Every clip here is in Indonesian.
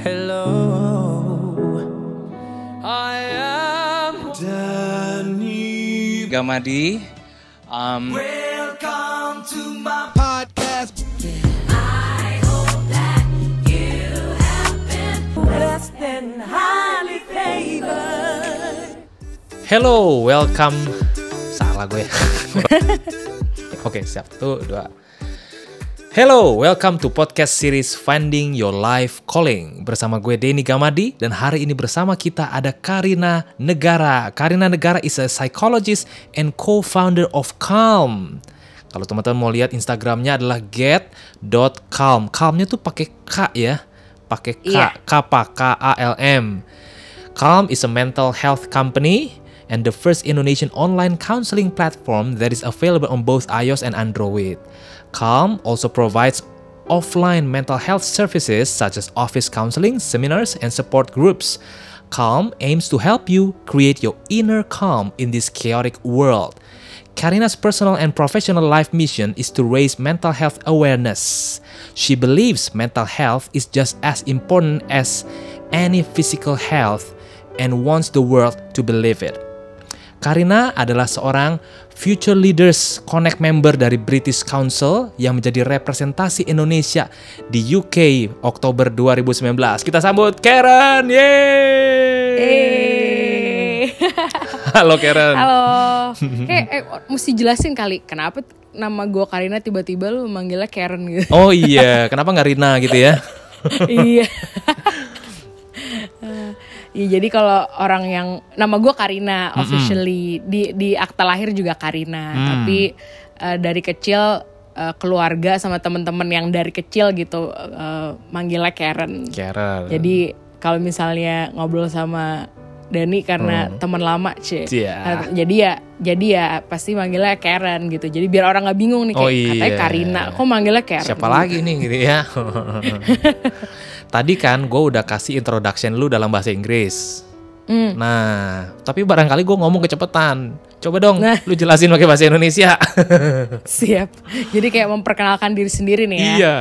Hello, I am Danny. Gamadi. Um, Welcome to my podcast. Blessed and highly favored. Hello, welcome. Salah gue. Oke, siap. Tuh, dua. Hello, welcome to podcast series Finding Your Life Calling bersama gue Denny Gamadi dan hari ini bersama kita ada Karina Negara. Karina Negara is a psychologist and co-founder of Calm. Kalau teman-teman mau lihat Instagramnya adalah get.calm. Calmnya tuh pakai K ya, pakai K, Iya. Kappa, K A L M. Calm is a mental health company and the first Indonesian online counseling platform that is available on both iOS and Android. Calm also provides offline mental health services such as office counseling, seminars, and support groups. Calm aims to help you create your inner calm in this chaotic world. Karina's personal and professional life mission is to raise mental health awareness. She believes mental health is just as important as any physical health and wants the world to believe it. Karina adalah seorang Future Leaders Connect member dari British Council yang menjadi representasi Indonesia di UK Oktober 2019. Kita sambut Karen, yeay! Halo Karen. Halo. Kayak eh, mesti jelasin kali kenapa nama gue Karina tiba-tiba lu manggilnya Karen gitu. Oh iya, kenapa nggak Rina gitu ya? iya. Iya jadi kalau orang yang nama gue Karina officially di di akta lahir juga Karina Hmm. tapi eh, dari kecil eh, keluarga sama temen-temen yang dari kecil gitu eh, manggilnya Karen. Karen. Jadi kalau misalnya ngobrol sama Dani karena teman lama cie. Hmm. Nah, jadi ya jadi ya pasti manggilnya Karen gitu. Jadi biar orang nggak bingung nih kayak Oh, iya. katanya Karina, kok manggilnya Karen? Siapa gitu. lagi nih gitu ya? Tadi kan gue udah kasih introduction lu dalam bahasa Inggris. Hmm. Nah, tapi barangkali gue ngomong kecepatan. Coba dong, Nah. lu jelasin pakai bahasa Indonesia. Siap. Jadi kayak memperkenalkan diri sendiri nih ya. iya.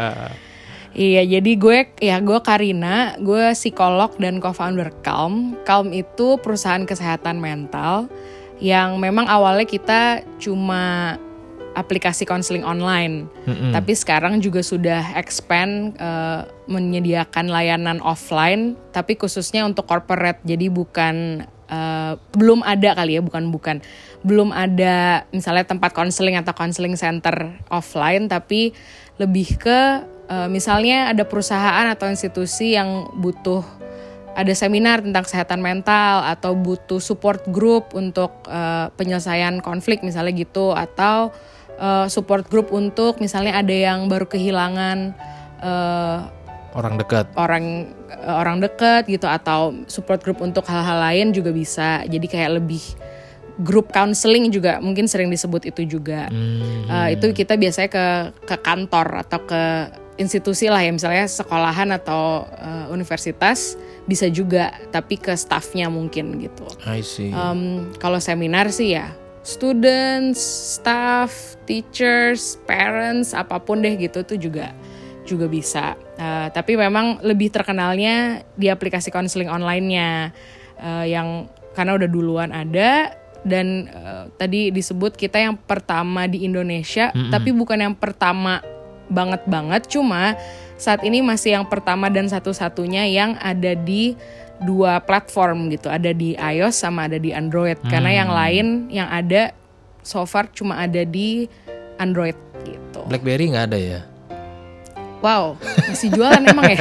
Iya, jadi gue ya gue Karina, gue psikolog dan co-founder Calm. Calm itu perusahaan kesehatan mental yang memang awalnya kita cuma aplikasi konseling online. Mm-mm. Tapi sekarang juga sudah expand eh, menyediakan layanan offline tapi khususnya untuk corporate. Jadi bukan eh, belum ada kali ya, bukan bukan. Belum ada misalnya tempat konseling atau counseling center offline tapi lebih ke eh, misalnya ada perusahaan atau institusi yang butuh ada seminar tentang kesehatan mental atau butuh support group untuk eh, penyelesaian konflik misalnya gitu atau eh, support group untuk misalnya ada yang baru kehilangan eh, Orang dekat. orang eh, orang dekat gitu atau support group untuk hal-hal lain juga bisa jadi kayak lebih grup counseling juga mungkin sering disebut itu juga Hmm. Eh, itu kita biasanya ke ke kantor atau ke institusi lah ya misalnya sekolahan atau eh, universitas bisa juga tapi ke staffnya mungkin gitu I see. Em, kalau seminar sih ya students, staff, teachers, parents, apa pun deh gitu tuh juga juga bisa. Eh, tapi memang lebih terkenalnya di aplikasi konseling online-nya eh, yang karena udah duluan ada dan eh, tadi disebut kita yang pertama di Indonesia, tapi bukan yang pertama banget banget, cuma saat ini masih yang pertama dan satu-satunya yang ada di dua platform gitu, ada di iOS sama ada di Android. Karena yang lain yang ada so far cuma ada di Android gitu. BlackBerry nggak ada ya? Wow, masih jualan emang ya?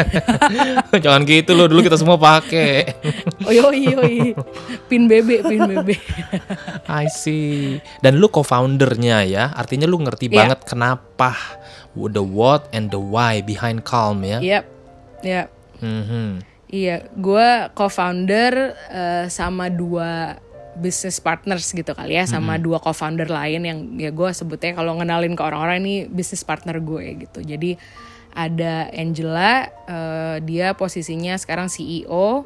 Jangan gitu loh, dulu kita semua pakai. Oh yoi yoi, pin BB, pin BB. I see. Dan lu co-foundernya ya, artinya lu ngerti Iya. banget kenapa the what and the why behind Calm ya. Yep, yep. Mhm. Iya, gue co-founder eh, sama dua business partners gitu kali ya, sama dua co-founder lain yang ya gue sebutnya kalau ngenalin ke orang-orang ini business partner gue gitu. Jadi ada Angela, eh, dia posisinya sekarang CEO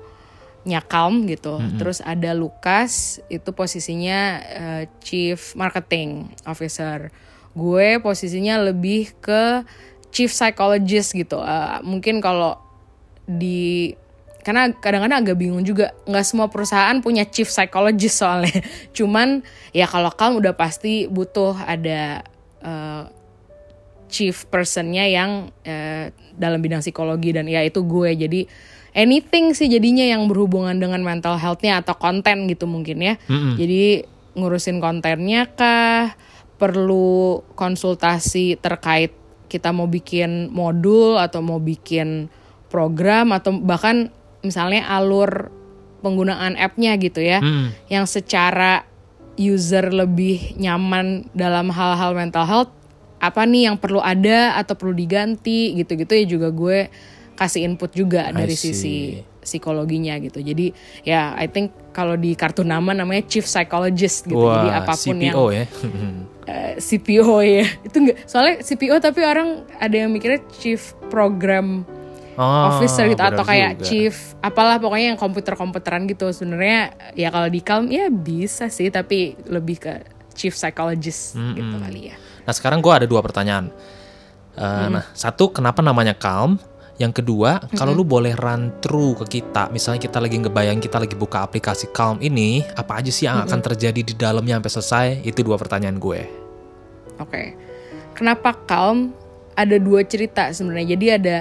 nya Calm gitu. Terus ada Lukas, itu posisinya eh, Chief Marketing Officer. Gue posisinya lebih ke Chief Psychologist gitu. Eh, mungkin kalau di karena kadang-kadang agak bingung juga nggak semua perusahaan punya chief psychologist soalnya cuman ya kalau Calm udah pasti butuh ada uh, chief personnya yang uh, dalam bidang psikologi dan ya itu gue. Jadi anything sih jadinya yang berhubungan dengan mental healthnya atau konten gitu mungkin ya. Jadi ngurusin kontennya kah? Perlu konsultasi terkait kita mau bikin modul atau mau bikin program atau bahkan misalnya alur penggunaan app-nya gitu ya. Yang secara user lebih nyaman dalam hal-hal mental health apa nih yang perlu ada atau perlu diganti gitu-gitu ya juga gue kasih input juga I dari see. sisi psikologinya gitu jadi ya I think kalau di kartu nama namanya chief psychologist gitu Wah, jadi apa pun CPO yang ya. eh, CPO ya itu enggak soalnya CPO tapi orang ada yang mikirnya chief program Oh, officer gitu atau kayak juga. chief apalah pokoknya yang komputer-komputeran gitu sebenarnya ya kalau di Calm ya bisa sih tapi lebih ke chief psychologist gitu kali ya Nah sekarang gue ada dua pertanyaan. Eh, Nah satu kenapa namanya Calm? Yang kedua kalau lu boleh run through ke kita, misalnya kita lagi ngebayang kita lagi buka aplikasi Calm ini, apa aja sih yang akan terjadi di dalamnya sampai selesai? Itu dua pertanyaan gue. Oke. Kenapa Calm? Ada dua cerita sebenarnya. Jadi ada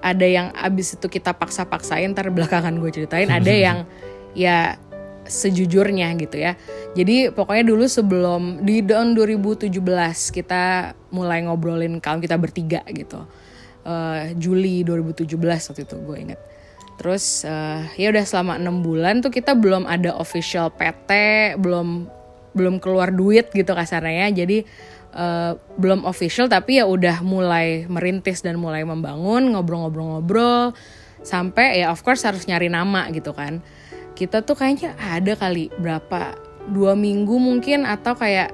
ada yang abis itu kita paksa-paksain ntar belakangan gue ceritain. Ada yang ya sejujurnya gitu ya. Jadi pokoknya dulu sebelum di tahun 2017 kita mulai ngobrolin Calm kita bertiga gitu. Eh, Juli 2017 waktu itu gue inget. Terus eh, ya udah selama enam bulan tuh kita belum ada official PT, belum belum keluar duit gitu kasarnya ya. Jadi eh, belum official tapi ya udah mulai merintis dan mulai membangun ngobrol-ngobrol-ngobrol sampai ya of course harus nyari nama gitu kan. Kita tuh kayaknya ada kali berapa dua minggu mungkin atau kayak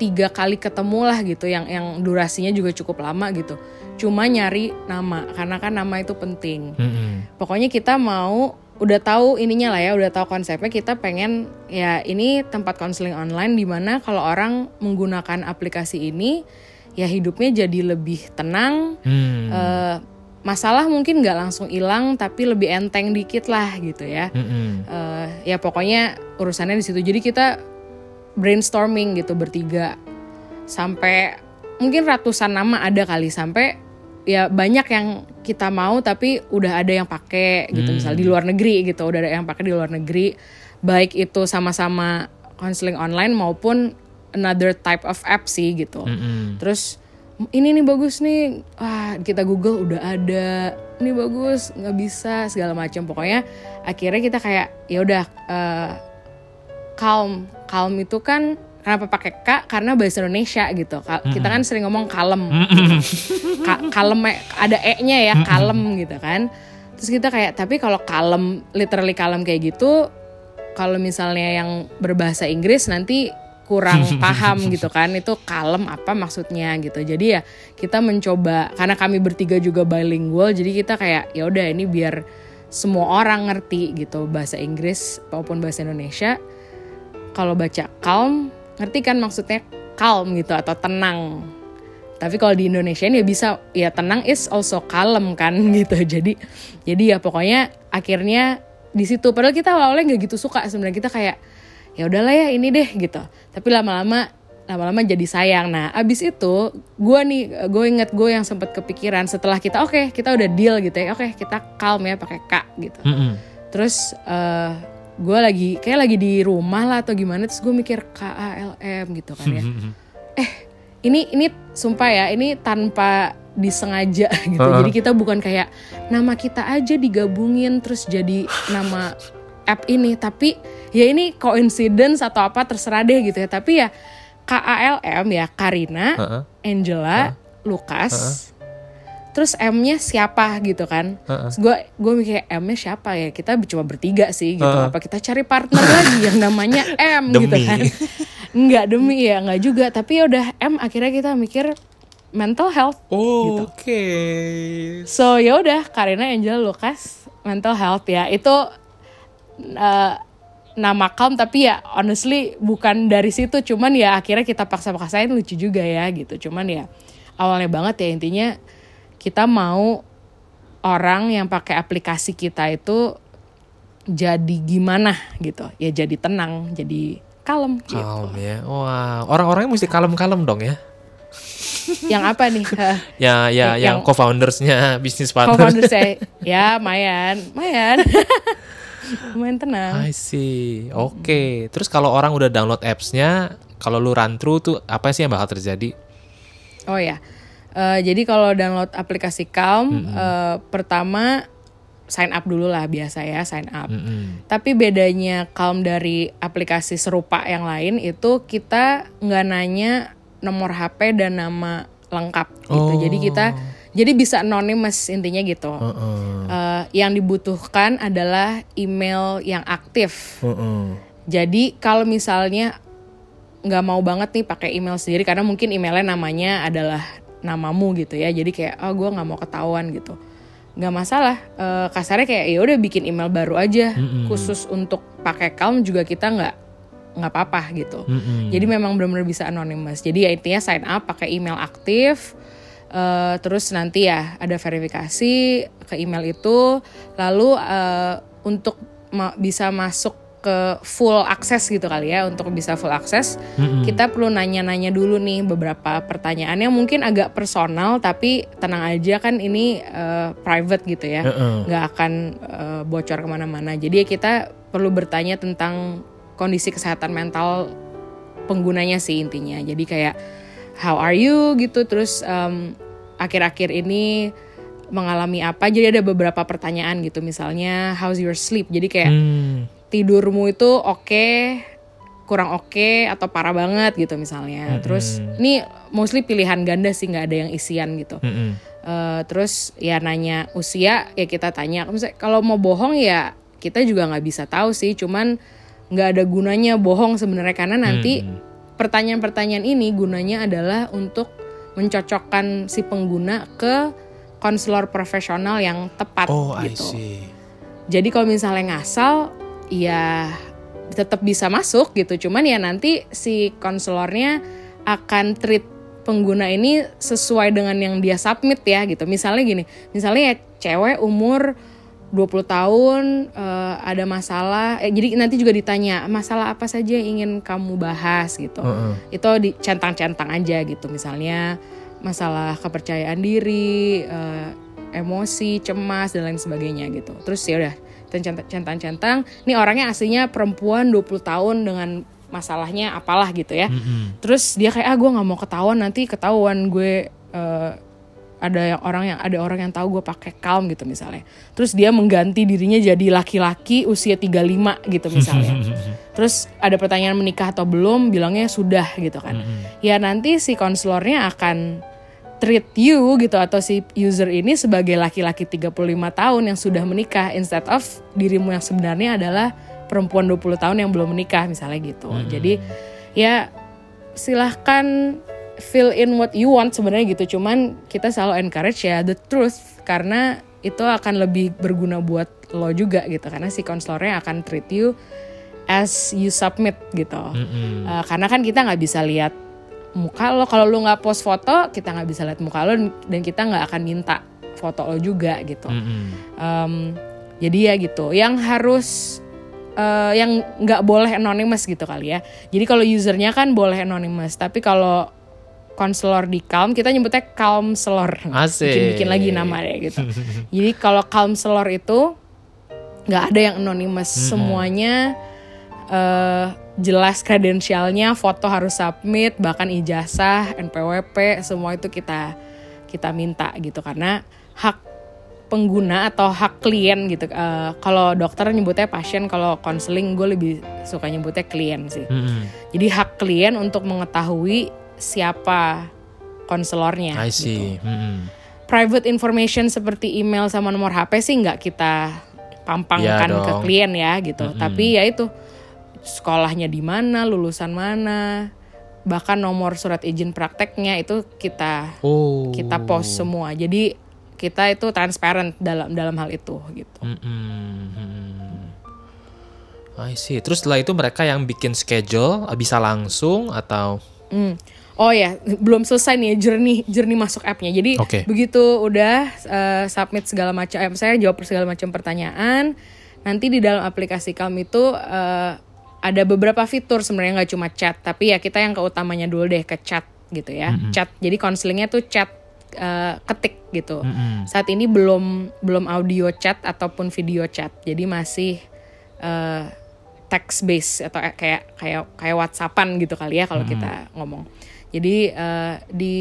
tiga kali ketemu lah gitu yang yang durasinya juga cukup lama gitu. Cuma nyari nama karena kan nama itu penting Mm-mm. pokoknya kita mau udah tahu ininya lah ya udah tahu konsepnya kita pengen ya ini tempat konseling online di mana kalau orang menggunakan aplikasi ini ya hidupnya jadi lebih tenang Hmm. eh, masalah mungkin nggak langsung hilang tapi lebih enteng dikit lah gitu ya. Mm-mm. Eh, ya pokoknya urusannya di situ. Jadi kita brainstorming gitu bertiga. Sampai mungkin ratusan nama ada kali. Sampai ya banyak yang kita mau tapi udah ada yang pakai gitu. Misal di luar negeri gitu udah ada yang pakai di luar negeri. Baik itu sama-sama counseling online maupun another type of app sih gitu. Mm-mm. terus ini nih bagus nih. Wah kita google udah ada. Ini bagus nggak bisa segala macam. Pokoknya akhirnya kita kayak ya udah eh, calm. Calm itu kan kenapa pakai k? Karena bahasa Indonesia gitu. Ka- kita kan sering ngomong kalem. Ka- kalem eh, ada e nya ya kalem gitu kan. Terus kita kayak tapi kalau kalem literally kalem kayak gitu kalau misalnya yang berbahasa Inggris nanti kurang paham gitu kan itu kalem apa maksudnya gitu. Jadi ya kita mencoba karena kami bertiga juga bilingual jadi kita kayak ya udah ini biar semua orang ngerti gitu bahasa Inggris maupun bahasa Indonesia. Kalau baca calm ngerti kan maksudnya calm gitu atau tenang. Tapi kalau di Indonesia ya bisa ya tenang is also kalem kan gitu. Jadi jadi ya pokoknya akhirnya di situ. Padahal kita awalnya nggak gitu suka sebenarnya. Kita kayak ya udahlah ya ini deh gitu. Tapi lama-lama lama-lama jadi sayang. Nah abis itu gue nih gue inget gue yang sempat kepikiran setelah kita oke kita udah deal gitu ya oke kita calm ya pakai k gitu. Mm-mm. terus eh gue lagi kayak lagi di rumah lah atau gimana terus gue mikir K A L M gitu kan ya. Eh ini ini sumpah ya ini tanpa disengaja gitu. Jadi kita bukan kayak nama kita aja digabungin terus jadi nama app ini tapi ya ini coincidence atau apa terserah deh gitu ya. Tapi ya K A L M ya Karina Heeh. Angela Lukas terus M-nya siapa gitu kan. Gue gue mikir M-nya siapa ya? Kita cuma bertiga sih gitu. Apa kita cari partner lagi yang namanya M gitu Demi. kan? Nggak demi ya nggak juga. Tapi ya udah M akhirnya kita mikir mental health Oh, Oke. so ya udah Karina Angela Lukas mental health ya. Itu eh, nama calm tapi ya honestly bukan dari situ cuman ya akhirnya kita paksa-paksain lucu juga ya gitu cuman ya awalnya banget ya intinya kita mau orang yang pakai aplikasi kita itu jadi gimana gitu ya jadi tenang jadi kalem gitu. Ya. Wah, orang-orangnya mesti kalem-kalem dong ya. yang apa nih Ya, ya, Yang- yang, co-foundersnya, bisnis partner. co-founder saya ya mayan mayan lumayan tenang I see. Oke. Terus kalau orang udah download apps-nya, kalau lu run through tuh apa sih yang bakal terjadi? Oh ya, Eh, jadi kalau download aplikasi Calm, eh, pertama sign up dulu lah biasa ya sign up. Mm-mm. Tapi bedanya Calm dari aplikasi serupa yang lain itu kita nggak nanya nomor HP dan nama lengkap gitu. Oh. Jadi kita jadi bisa anonymous intinya gitu. Heeh. Eh, yang dibutuhkan adalah email yang aktif. Heeh. Jadi kalau misalnya nggak mau banget nih pakai email sendiri karena mungkin emailnya namanya adalah namamu gitu ya. Jadi kayak oh gue nggak mau ketahuan gitu. Nggak masalah. Eh, kasarnya kayak ya udah bikin email baru aja khusus untuk pakai Calm juga kita nggak nggak apa-apa gitu. Mm-mm. Jadi memang benar-benar bisa anonymous. Jadi ya intinya sign up pakai email aktif. Eh, terus nanti ya ada verifikasi ke email itu. Lalu eh, untuk ma- bisa masuk ke full access gitu kali ya. Untuk bisa full access, kita perlu nanya-nanya dulu nih beberapa pertanyaan yang mungkin agak personal. Tapi tenang aja kan ini eh, private gitu ya Heeh. nggak akan eh, bocor ke mana-mana. Jadi ya kita perlu bertanya tentang kondisi kesehatan mental penggunanya sih intinya. Jadi kayak how are you gitu. Terus em, akhir-akhir ini mengalami apa? Jadi ada beberapa pertanyaan gitu. Misalnya how's your sleep? Jadi kayak Hmm. tidurmu itu oke, kurang oke atau parah banget gitu misalnya. Terus ini mostly pilihan ganda sih nggak ada yang isian gitu. Mm-mm. Eh, terus ya nanya usia ya kita tanya Misalnya kalau mau bohong ya kita juga nggak bisa tahu sih cuman nggak ada gunanya bohong sebenarnya karena nanti pertanyaan-pertanyaan ini gunanya adalah untuk mencocokkan si pengguna ke konselor profesional yang tepat Oh, I gitu. see. Jadi kalau misalnya ngasal, ya tetap bisa masuk gitu. Cuman ya nanti si konselornya akan treat pengguna ini sesuai dengan yang dia submit ya gitu. Misalnya gini, misalnya ya cewek umur 20 tahun eh, ada masalah, eh, jadi nanti juga ditanya masalah apa saja yang ingin kamu bahas gitu. Heeh. Itu dicentang-centang aja gitu. Misalnya masalah kepercayaan diri, eh, emosi, cemas dan lain sebagainya gitu. Terus ya udah centang-centang. Ini orangnya aslinya perempuan 20 tahun dengan masalahnya apalah gitu ya. Mm-mm. Terus dia kayak ah gue nggak mau ketahuan nanti ketahuan gue eh, ada yang orang yang ada orang yang tahu gue pakai calm gitu misalnya. Terus dia mengganti dirinya jadi laki-laki usia 35 gitu misalnya. Terus ada pertanyaan menikah atau belum bilangnya sudah gitu kan. Ya nanti si konselornya akan treat you gitu atau si user ini sebagai laki-laki 35 tahun yang sudah menikah instead of dirimu yang sebenarnya adalah perempuan 20 tahun yang belum menikah misalnya gitu. Jadi ya silahkan fill in what you want sebenarnya gitu. Cuman kita selalu encourage ya the truth karena itu akan lebih berguna buat lo juga gitu karena si konselornya akan treat you as you submit gitu. Mm-mm. Uh, karena kan kita nggak bisa lihat muka lo kalau lo nggak post foto kita nggak bisa lihat muka lo dan kita nggak akan minta foto lo juga gitu Mm-mm. Um, jadi ya gitu yang harus uh, yang nggak boleh anonymous gitu kali ya jadi kalau usernya kan boleh anonymous tapi kalau konselor di Calm kita nyebutnya Calm Selor Asik. bikin bikin lagi nama deh gitu. Jadi kalau Calm Selor itu nggak ada yang anonymous. Semuanya eh, jelas kredensialnya foto harus submit bahkan ijazah NPWP semua itu kita kita minta gitu. Karena hak pengguna atau hak klien gitu. Eh, kalau dokter nyebutnya pasien kalau konseling gue lebih suka nyebutnya klien sih. Mm-mm. jadi hak klien untuk mengetahui siapa konselornya I gitu see. Mm-mm. private information seperti email sama nomor HP sih nggak kita pampangkan Iya ke klien ya gitu. Tapi ya itu sekolahnya di mana, lulusan mana, bahkan nomor surat izin prakteknya itu kita Oh. kita post semua. Jadi kita itu transparent dalam dalam hal itu gitu. Mm-mm. I see. Terus setelah itu mereka yang bikin schedule bisa langsung atau Hmm. Oh ya, belum selesai nih journey journey masuk appnya. Jadi Oke. begitu udah eh, submit segala macam, eh, saya jawab segala macam pertanyaan. Nanti di dalam aplikasi Calm itu eh, ada beberapa fitur sebenarnya nggak cuma chat, tapi ya kita yang keutamanya dulu deh ke chat gitu ya. Chat. Jadi konselingnya tuh chat eh, ketik gitu. Saat ini belum belum audio chat ataupun video chat. Jadi masih eh, text base atau kayak kayak kayak WhatsAppan gitu kali ya kalau kita ngomong. Jadi eh, di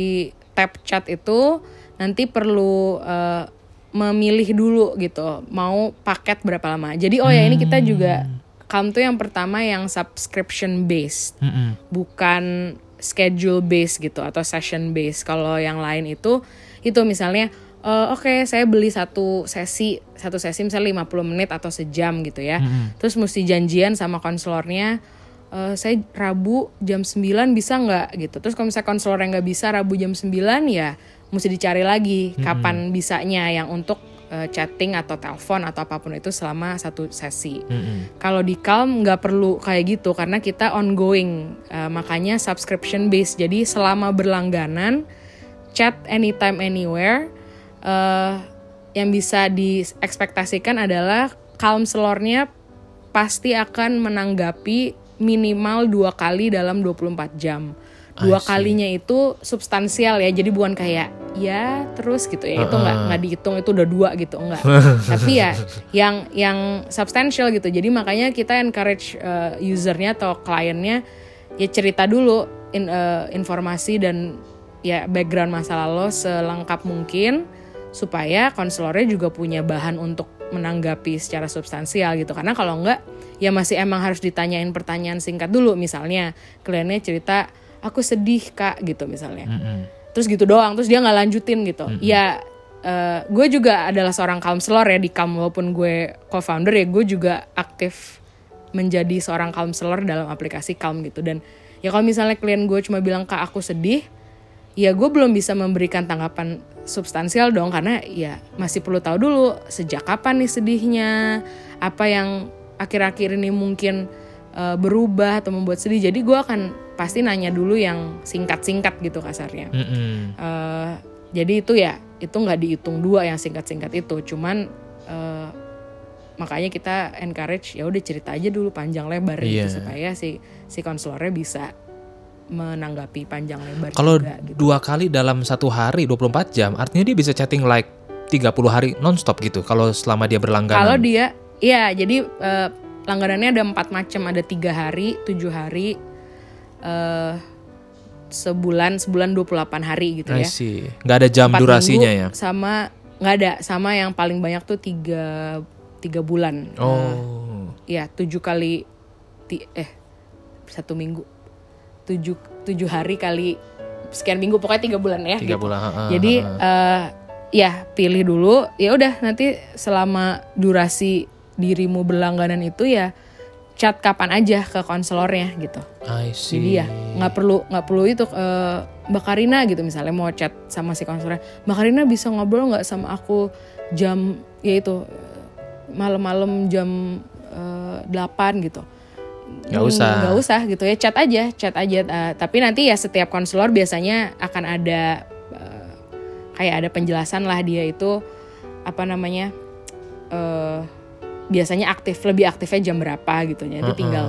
tab chat itu nanti perlu eh, memilih dulu gitu mau paket berapa lama. Jadi oh ya ini kita juga Calm tuh yang pertama yang subscription based Mm-mm. bukan schedule based gitu atau session based. Kalau yang lain itu itu misalnya eh, oke saya beli satu sesi satu sesi misalnya 50 menit atau sejam gitu ya. Terus mesti janjian sama konselornya eh, saya Rabu jam 9 bisa nggak gitu. Terus kalau misalnya konselornya nggak bisa Rabu jam 9 ya mesti dicari lagi kapan bisanya yang untuk eh, chatting atau telepon atau apa pun itu selama satu sesi. Kalau di Calm nggak perlu kayak gitu karena kita ongoing, Eh, makanya subscription based. Jadi selama berlangganan, chat anytime anywhere, eh, yang bisa diekspektasikan adalah Calm selornya pasti akan menanggapi minimal dua kali dalam 24 jam. Dua kalinya itu substansial ya, jadi bukan kayak ya terus gitu ya itu nggak nggak dihitung itu udah dua gitu enggak. Tapi ya yang yang substansial gitu. Jadi makanya kita encourage uh, usernya atau kliennya ya cerita dulu in- uh, informasi dan ya background masa lalu selengkap mungkin supaya konselornya juga punya bahan untuk menanggapi secara substansial gitu karena kalau enggak ya masih emang harus ditanyain pertanyaan singkat dulu. Misalnya kliennya cerita aku sedih kak gitu misalnya. Terus gitu doang terus dia nggak lanjutin gitu. Ya eh, gue juga adalah seorang counselor ya di Calm walaupun gue co-founder ya gue juga aktif menjadi seorang counselor dalam aplikasi Calm gitu. Dan ya kalau misalnya klien gue cuma bilang kak aku sedih ya gue belum bisa memberikan tanggapan substansial dong karena ya masih perlu tahu dulu sejak kapan nih sedihnya apa yang akhir-akhir ini mungkin eh, berubah atau membuat sedih jadi gue akan pasti nanya dulu yang singkat-singkat gitu kasarnya Mm-mm. Eh, jadi itu ya itu nggak dihitung dua yang singkat-singkat itu cuman eh, makanya kita encourage ya udah cerita aja dulu panjang lebar Iya. gitu supaya si si konselornya bisa menanggapi panjang lebar Kalau juga gitu. dua kali dalam satu hari 24 jam, artinya dia bisa chatting like 30 hari nonstop gitu. Kalau selama dia berlangganan. Kalau dia, ya jadi eh, langganannya ada empat macam, ada tiga hari, tujuh hari, eh sebulan, sebulan 28 hari gitu I ya. see. Nggak ada jam durasinya ya. Sama nggak ada, sama yang paling banyak tuh tiga tiga bulan. Oh. Ya tujuh kali, ti- eh satu minggu, tujuh tujuh hari kali sekian minggu pokoknya tiga bulan ya. Tiga gitu. bulan. ha, Jadi eh ya pilih dulu. Ya udah nanti selama durasi dirimu berlangganan itu ya chat kapan aja ke konselornya gitu. I see. Jadi ya nggak perlu nggak perlu itu eh, Mbak Karina gitu misalnya mau chat sama si konselornya. Mbak Karina bisa ngobrol nggak sama aku jam ya itu eh, malam-malam jam 8 gitu. Nggak Hmm, usah. nggak usah gitu ya chat aja chat aja Eh, tapi nanti ya setiap konselor biasanya akan ada eh, kayak ada penjelasan lah dia itu apa namanya eh biasanya aktif lebih aktifnya jam berapa gitu jadi tinggal.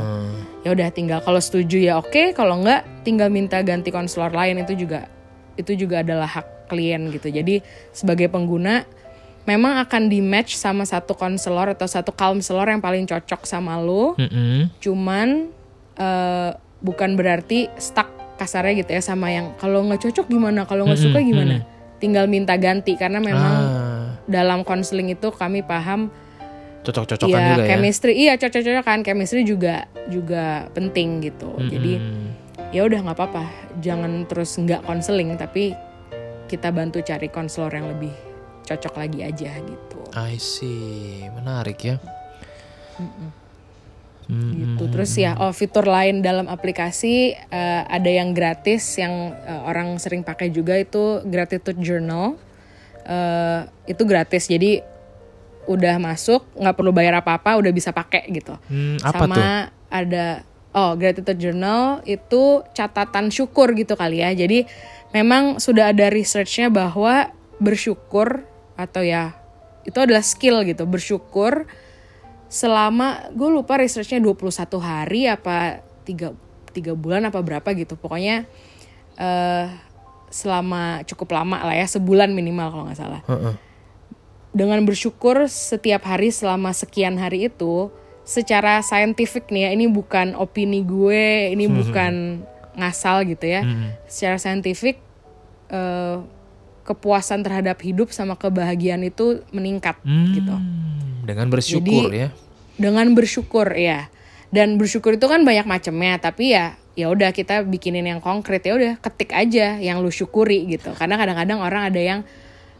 Ya udah tinggal kalau setuju ya oke kalau enggak tinggal minta ganti konselor lain itu juga itu juga adalah hak klien gitu. Jadi sebagai pengguna memang akan di match sama satu konselor atau satu counselor yang paling cocok sama lo. Mm-mm. cuman eh, bukan berarti stuck kasarnya gitu ya sama yang kalau nggak cocok gimana kalau nggak suka gimana. tinggal minta ganti karena memang Ah, dalam konseling itu kami paham cocok-cocokan ya juga ya. chemistry. Iya cocok-cocokan. Chemistry juga juga penting gitu. Jadi Mm-mm. ya udah nggak apa-apa. Jangan terus nggak konseling tapi kita bantu cari konselor yang lebih cocok lagi aja gitu. I see. Menarik ya. Mm, gitu. Terus ya oh fitur lain dalam aplikasi eh, ada yang gratis yang eh, orang sering pakai juga itu gratitude journal. Eh, itu gratis. Jadi udah masuk nggak perlu bayar apa-apa udah bisa pakai gitu Hmm, apa sama tuh? ada oh gratitude journal itu catatan syukur gitu kali ya. Jadi memang sudah ada researchnya bahwa bersyukur atau ya itu adalah skill gitu bersyukur selama gue lupa researchnya 21 hari apa tiga tiga bulan apa berapa gitu pokoknya eh selama cukup lama lah ya sebulan minimal kalau nggak salah Heeh. Dengan bersyukur setiap hari selama sekian hari itu secara saintifik nih ya ini bukan opini gue ini bukan ngasal gitu ya. Secara saintifik eh, kepuasan terhadap hidup sama kebahagiaan itu meningkat gitu. Hmm, dengan bersyukur Jadi- ya. dengan bersyukur ya. Dan bersyukur itu kan banyak macamnya tapi ya ya udah kita bikinin yang konkret ya udah ketik aja yang lu syukuri gitu. Karena kadang-kadang orang ada yang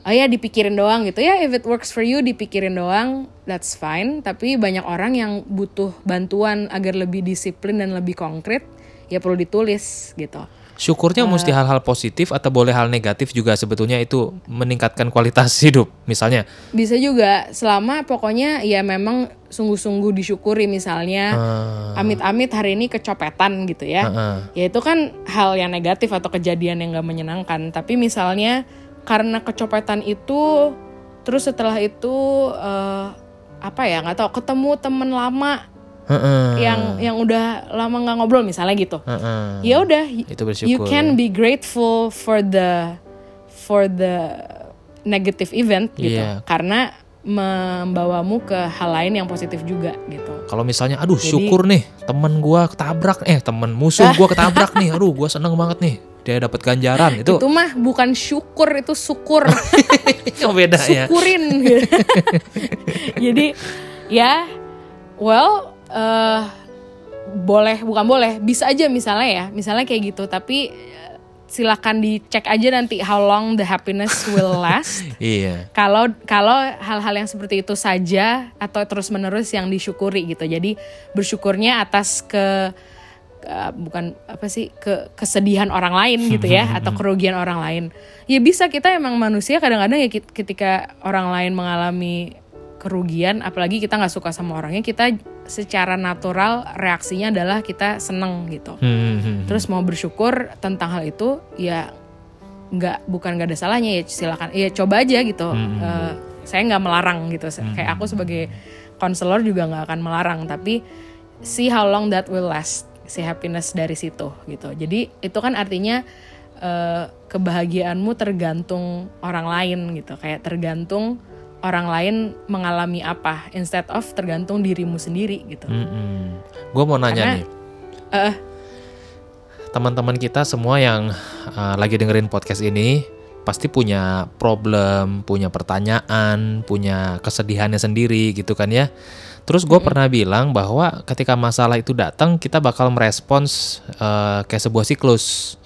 oh ya dipikirin doang gitu. Ya if it works for you dipikirin doang. That's fine. Tapi banyak orang yang butuh bantuan agar lebih disiplin dan lebih konkret ya perlu ditulis gitu. Syukurnya mesti hal-hal positif atau boleh hal negatif juga sebetulnya itu meningkatkan kualitas hidup. Misalnya, bisa juga. Selama pokoknya ya memang sungguh-sungguh disyukuri misalnya eh, amit-amit hari ini kecopetan gitu ya. Heeh. ya itu kan hal yang negatif atau kejadian yang gak menyenangkan. Tapi misalnya karena kecopetan itu terus setelah itu eh, apa ya nggak tahu ketemu temen lama yang yang udah lama nggak ngobrol misalnya gitu. Heeh. ya udah you can be grateful for the for the negative event gitu. Iya. karena membawamu ke hal lain yang positif juga gitu. Kalau misalnya, aduh Jadi- syukur nih temen gua ketabrak, eh temen musuh gua ketabrak nih, aduh gua seneng banget nih dia dapat ganjaran itu, itu mah bukan syukur itu syukur. Oh, beda ya. syukurin. Jadi ya well eh, boleh bukan boleh bisa aja misalnya ya misalnya kayak gitu. Tapi eh, silakan dicek aja nanti how long the happiness will last. Iya. kalau kalau hal-hal yang seperti itu saja atau terus menerus yang disyukuri gitu. Jadi bersyukurnya atas ke ke- bukan apa sih ke kesedihan orang lain gitu ya atau kerugian orang lain. Ya bisa kita emang manusia kadang-kadang ya ketika orang lain mengalami kerugian apalagi kita nggak suka sama orangnya kita secara natural reaksinya adalah kita seneng gitu. Hmm, hmm, terus mau bersyukur tentang hal itu ya nggak bukan nggak ada salahnya ya silakan ya coba aja gitu. Eh, saya nggak melarang gitu. Kayak aku sebagai konselor juga nggak akan melarang tapi see how long that will last si happiness dari situ gitu. Jadi itu kan artinya eh, kebahagiaanmu tergantung orang lain gitu. Kayak tergantung orang lain mengalami apa instead of tergantung dirimu sendiri gitu. Gue mau nanya Karena- nih, Eh, teman-teman kita semua yang uh, lagi dengerin podcast ini pasti punya problem, punya pertanyaan, punya kesedihannya sendiri gitu kan ya. Terus gue pernah bilang bahwa ketika masalah itu datang kita bakal merespons uh, kayak sebuah siklus.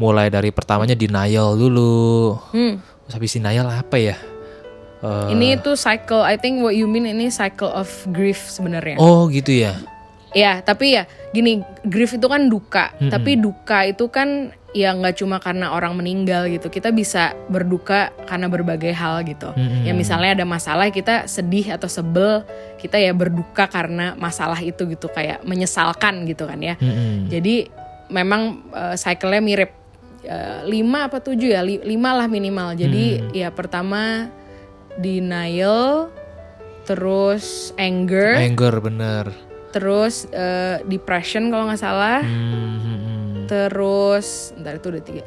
Mulai dari pertamanya denial dulu. hmm. Terus habis denial apa ya? Uh, Ini tuh cycle, I think what you mean ini cycle of grief sebenarnya. oh gitu ya. Ya, tapi ya gini, grief itu kan duka, tapi duka itu kan ya nggak cuma karena orang meninggal gitu. Kita bisa berduka karena berbagai hal gitu. Ya misalnya ada masalah kita sedih atau sebel, kita ya berduka karena masalah itu gitu kayak menyesalkan gitu kan ya. Mm-mm. Jadi memang eh, cycle-nya mirip Eh, lima apa tujuh ya Li- lima lah minimal. Jadi ya pertama denial, terus anger, Anger bener. Terus eh, depression kalau nggak salah, Hmm, hmm, hmm. terus ntar itu udah tiga.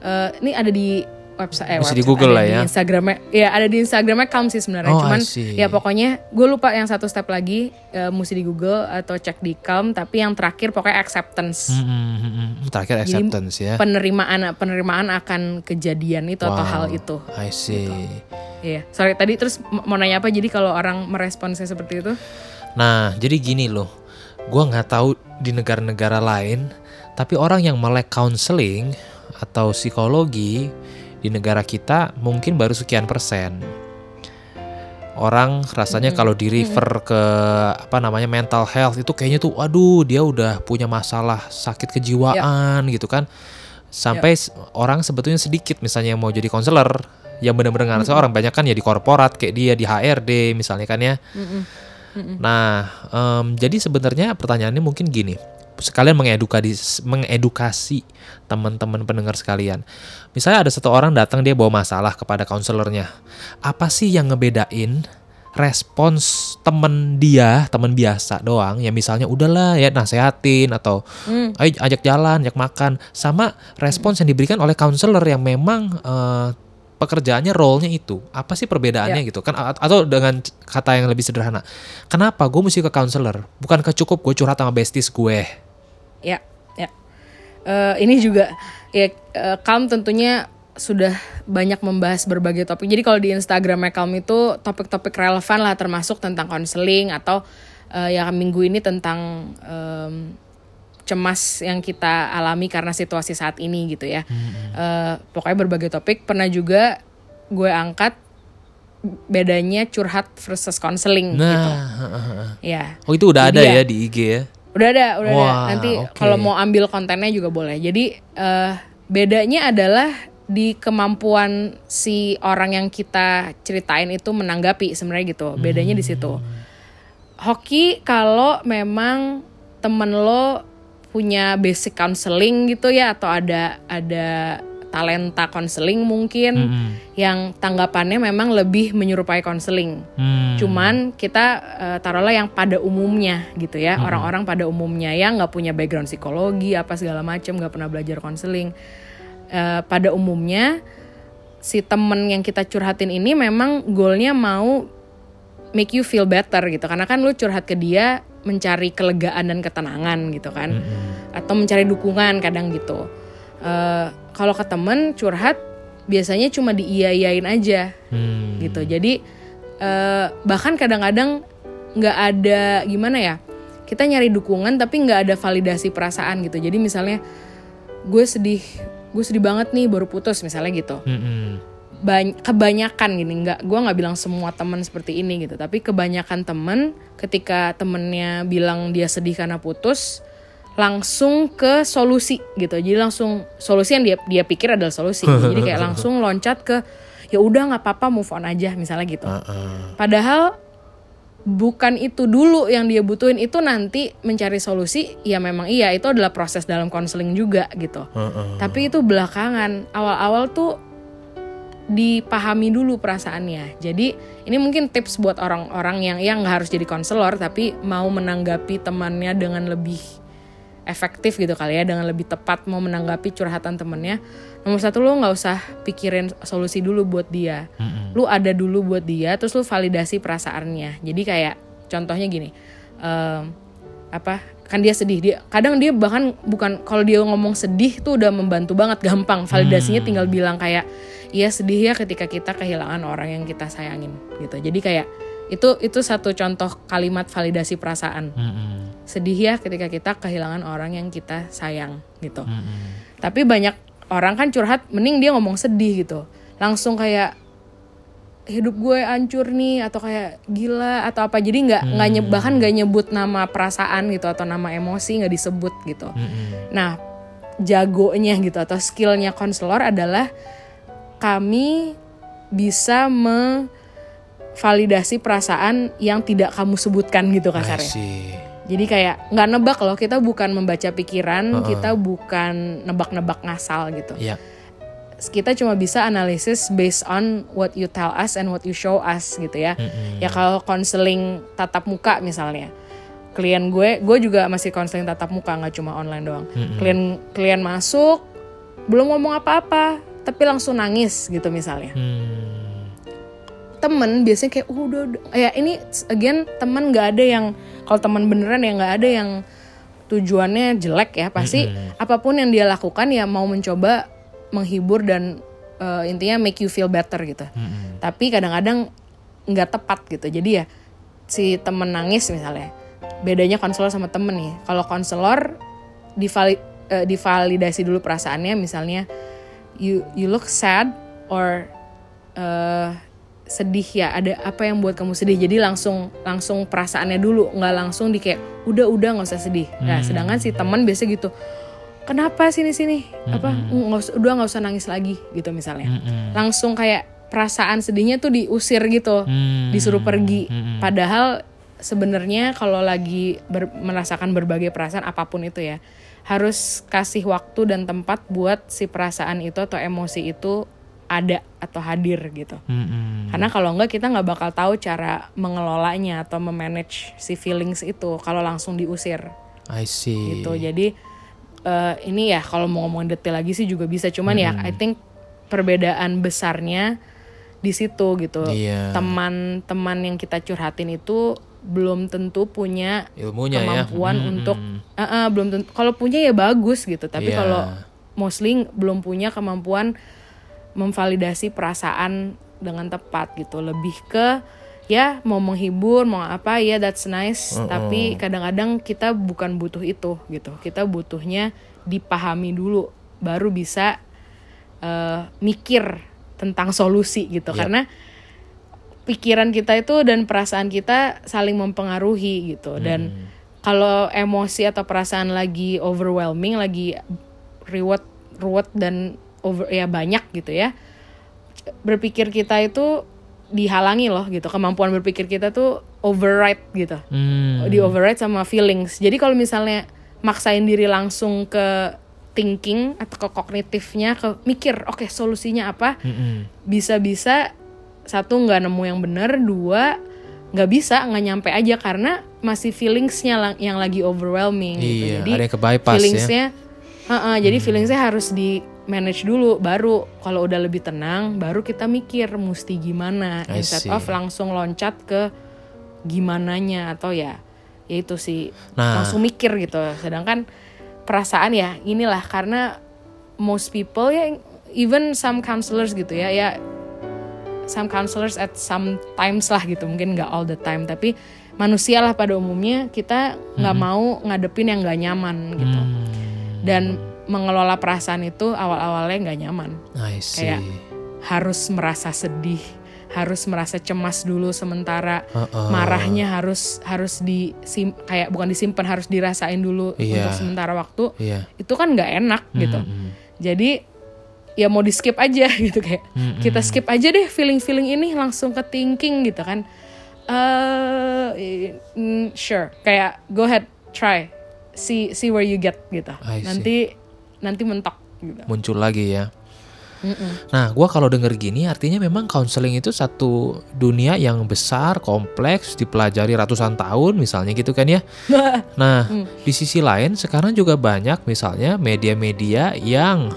Eh, ini ada di website, eh, Bisa di website, Google ada lah di ya. Instagramnya, ya ada di Instagramnya Calm sih sebenarnya. Oh, Cuman ya pokoknya gue lupa yang satu step lagi eh, mesti di Google atau cek di Calm. Tapi yang terakhir pokoknya acceptance. Hmm, hmm, hmm, hmm. Terakhir Jadi, acceptance ya. penerimaan penerimaan akan kejadian itu atau Wow, hal itu. I see. Iya, sorry tadi terus mau nanya apa? Jadi kalau orang meresponsnya seperti itu, Nah, jadi gini loh. Gua nggak tahu di negara-negara lain, tapi orang yang melek counseling atau psikologi di negara kita mungkin baru sekian persen. Orang rasanya kalau di refer ke apa namanya mental health itu kayaknya tuh waduh dia udah punya masalah sakit kejiwaan gitu kan. Sampai s- orang sebetulnya sedikit misalnya yang mau jadi konselor yang benar-benar ngerasa orang banyak kan ya di korporat kayak dia di HRD misalnya kan ya. Nah, em, jadi sebenarnya pertanyaannya mungkin gini, sekalian mengedukasi mengedukasi teman-teman pendengar sekalian. Misalnya ada satu orang datang dia bawa masalah kepada konselornya. Apa sih yang ngebedain respons temen dia, temen biasa doang, ya misalnya udahlah ya nasehatin atau ayo ajak jalan, ajak makan, sama respons yang diberikan oleh konselor yang memang eh, pekerjaannya role-nya itu. Apa sih perbedaannya Ya. gitu kan atau dengan kata yang lebih sederhana. Kenapa gue mesti ke konselor? Bukan cukup gue curhat sama besties gue. Ya, ya. Eh, ini juga ya Calm tentunya sudah banyak membahas berbagai topik. Jadi kalau di Instagram Calm itu topik-topik relevan lah termasuk tentang konseling atau eh, yang minggu ini tentang em, cemas yang kita alami karena situasi saat ini gitu ya. Eh, pokoknya berbagai topik. Pernah juga gue angkat bedanya curhat versus konseling gitu. Nah, Ya. oh itu udah Jadi ada ya- ya di IG ya. Udah ada, udah ada. Wah, Nanti oke. kalau mau ambil kontennya juga boleh. Jadi eh, bedanya adalah di kemampuan si orang yang kita ceritain itu menanggapi sebenarnya gitu. Bedanya di situ. Hoki kalau memang temen lo punya basic counseling gitu ya atau ada ada talenta konseling mungkin yang tanggapannya memang lebih menyerupai konseling. Hmm. Cuman kita eh, taruhlah yang pada umumnya gitu ya, orang-orang pada umumnya yang nggak punya background psikologi apa segala macam, nggak pernah belajar konseling. Eh, pada umumnya si temen yang kita curhatin ini memang goalnya mau make you feel better gitu, karena kan lu curhat ke dia mencari kelegaan dan ketenangan gitu kan, atau mencari dukungan kadang gitu. Eh, kalau ke temen curhat biasanya cuma diiyain aja Hmm. gitu. Jadi eh, bahkan kadang-kadang nggak ada gimana ya? Kita nyari dukungan tapi nggak ada validasi perasaan gitu. Jadi misalnya gue sedih, gue sedih banget nih baru putus misalnya gitu. Mm-mm. Bany- kebanyakan gini nggak, gue nggak bilang semua teman seperti ini gitu. Tapi kebanyakan temen ketika temennya bilang dia sedih karena putus, langsung ke solusi gitu. Jadi langsung solusi yang dia dia pikir adalah solusi. Jadi kayak langsung loncat ke ya udah nggak apa-apa move on aja misalnya gitu. Uh-uh. Padahal bukan itu dulu yang dia butuhin itu nanti mencari solusi ya memang iya itu adalah proses dalam konseling juga gitu. Uh-uh. Tapi itu belakangan awal-awal tuh dipahami dulu perasaannya. Jadi ini mungkin tips buat orang-orang yang yang nggak harus jadi konselor tapi mau menanggapi temannya dengan lebih efektif gitu kali ya dengan lebih tepat mau menanggapi curhatan temennya. Nomor satu lo nggak usah pikirin solusi dulu buat dia. Lu ada dulu buat dia terus lu validasi perasaannya. Jadi kayak contohnya gini. em, apa kan dia sedih dia kadang dia bahkan bukan kalau dia ngomong sedih tuh udah membantu banget gampang validasinya tinggal bilang kayak iya sedih ya ketika kita kehilangan orang yang kita sayangin gitu. Jadi kayak itu itu satu contoh kalimat validasi perasaan. Mm-mm. sedih ya ketika kita kehilangan orang yang kita sayang gitu. Tapi banyak orang kan curhat mending dia ngomong sedih gitu. Langsung kayak hidup gue hancur nih atau kayak gila atau apa. Jadi nggak nggak nye- bahkan nggak nyebut nama perasaan gitu atau nama emosi nggak disebut gitu. Nah jagonya gitu atau skillnya konselor adalah kami bisa memvalidasi perasaan yang tidak kamu sebutkan gitu kasarnya jadi kayak nggak nebak loh kita bukan membaca pikiran kita bukan nebak-nebak ngasal gitu Iya. kita cuma bisa analisis based on what you tell us and what you show us gitu ya. Ya kalau konseling tatap muka misalnya, klien gue, gue juga masih konseling tatap muka nggak cuma online doang. Klien klien masuk belum ngomong apa-apa, tapi langsung nangis gitu misalnya. Hmm. Temen biasanya kayak "Uh, udah, udah. ya ini again temen nggak ada yang kalau teman beneran ya nggak ada yang tujuannya jelek ya pasti apa pun yang dia lakukan ya mau mencoba menghibur dan eh, intinya make you feel better gitu. Tapi kadang-kadang nggak tepat gitu. Jadi ya si temen nangis misalnya. Bedanya konselor sama temen nih. Kalau konselor divali- eh, divalidasi dulu perasaannya misalnya you you look sad or eh, sedih ya ada apa yang buat kamu sedih? Jadi langsung langsung perasaannya dulu nggak langsung di kayak udah udah nggak usah sedih. Nah sedangkan si teman biasa gitu kenapa sini sini? Apa nggak usah udah nggak usah nangis lagi gitu misalnya. Langsung kayak perasaan sedihnya tuh diusir gitu Hmm. disuruh pergi. Padahal sebenarnya kalau lagi ber- merasakan berbagai perasaan apa pun itu ya harus kasih waktu dan tempat buat si perasaan itu atau emosi itu ada atau hadir gitu. Mm-mm. Karena kalau enggak kita nggak bakal tahu cara mengelolanya atau memanage si feelings itu kalau langsung diusir I see. gitu. Jadi eh, ini ya kalau mau ngomong detail lagi sih juga bisa. Cuman ya I think perbedaan besarnya di situ gitu. Iya. Teman-teman yang kita curhatin itu belum tentu punya Ilmunya ya. kemampuan Mm-mm. untuk Eh, eh, belum tentu kalau punya ya bagus gitu. Tapi Iya. kalau mostly belum punya kemampuan memvalidasi perasaan dengan tepat gitu. Lebih ke ya mau menghibur, mau apa ya that's nice, tapi kadang-kadang kita bukan butuh itu gitu. Kita butuhnya dipahami dulu baru bisa eh, mikir tentang solusi gitu. Yap. Karena pikiran kita itu dan perasaan kita saling mempengaruhi gitu. Dan kalau emosi atau perasaan lagi overwhelming, lagi reward ruwet dan over ya banyak gitu ya berpikir kita itu dihalangi loh gitu kemampuan berpikir kita tuh override gitu Hmm. di override sama feelings jadi kalau misalnya maksain diri langsung ke thinking atau ke kognitifnya ke mikir oke solusinya apa Mm-mm. bisa-bisa satu nggak nemu yang benar dua nggak bisa nggak nyampe aja karena masih feelingsnya lang- yang lagi overwhelming gitu. Iya, jadi ada yang ke-bypass ya. feelingsnya Heeh, jadi feelingsnya harus di manage dulu baru kalau udah lebih tenang baru kita mikir mesti gimana. Instead of langsung loncat ke gimananya atau ya ya itu sih. Nah. langsung mikir gitu. Sedangkan perasaan ya inilah karena most people ya even some counselors gitu ya ya some counselors at some times lah gitu mungkin nggak all the time tapi manusia lah pada umumnya kita nggak mau ngadepin yang nggak nyaman gitu Hmm. dan mengelola perasaan itu awal-awalnya nggak nyaman I see. kayak harus merasa sedih harus merasa cemas dulu sementara Heeh. marahnya harus harus di kayak bukan disimpan harus dirasain dulu Iya. untuk sementara waktu Iya. itu kan nggak enak gitu Mm-mm. jadi ya mau di skip aja gitu kayak. Mm-mm. kita skip aja deh feeling feeling ini langsung ke thinking gitu kan. Eh mm, sure. Kayak go ahead try. See see where you get gitu. Nanti nanti mentok gitu. Muncul lagi ya. Nah, gua kalau denger gini artinya memang counseling itu satu dunia yang besar, kompleks, dipelajari ratusan tahun misalnya gitu kan ya. Nah, di sisi lain sekarang juga banyak misalnya media-media yang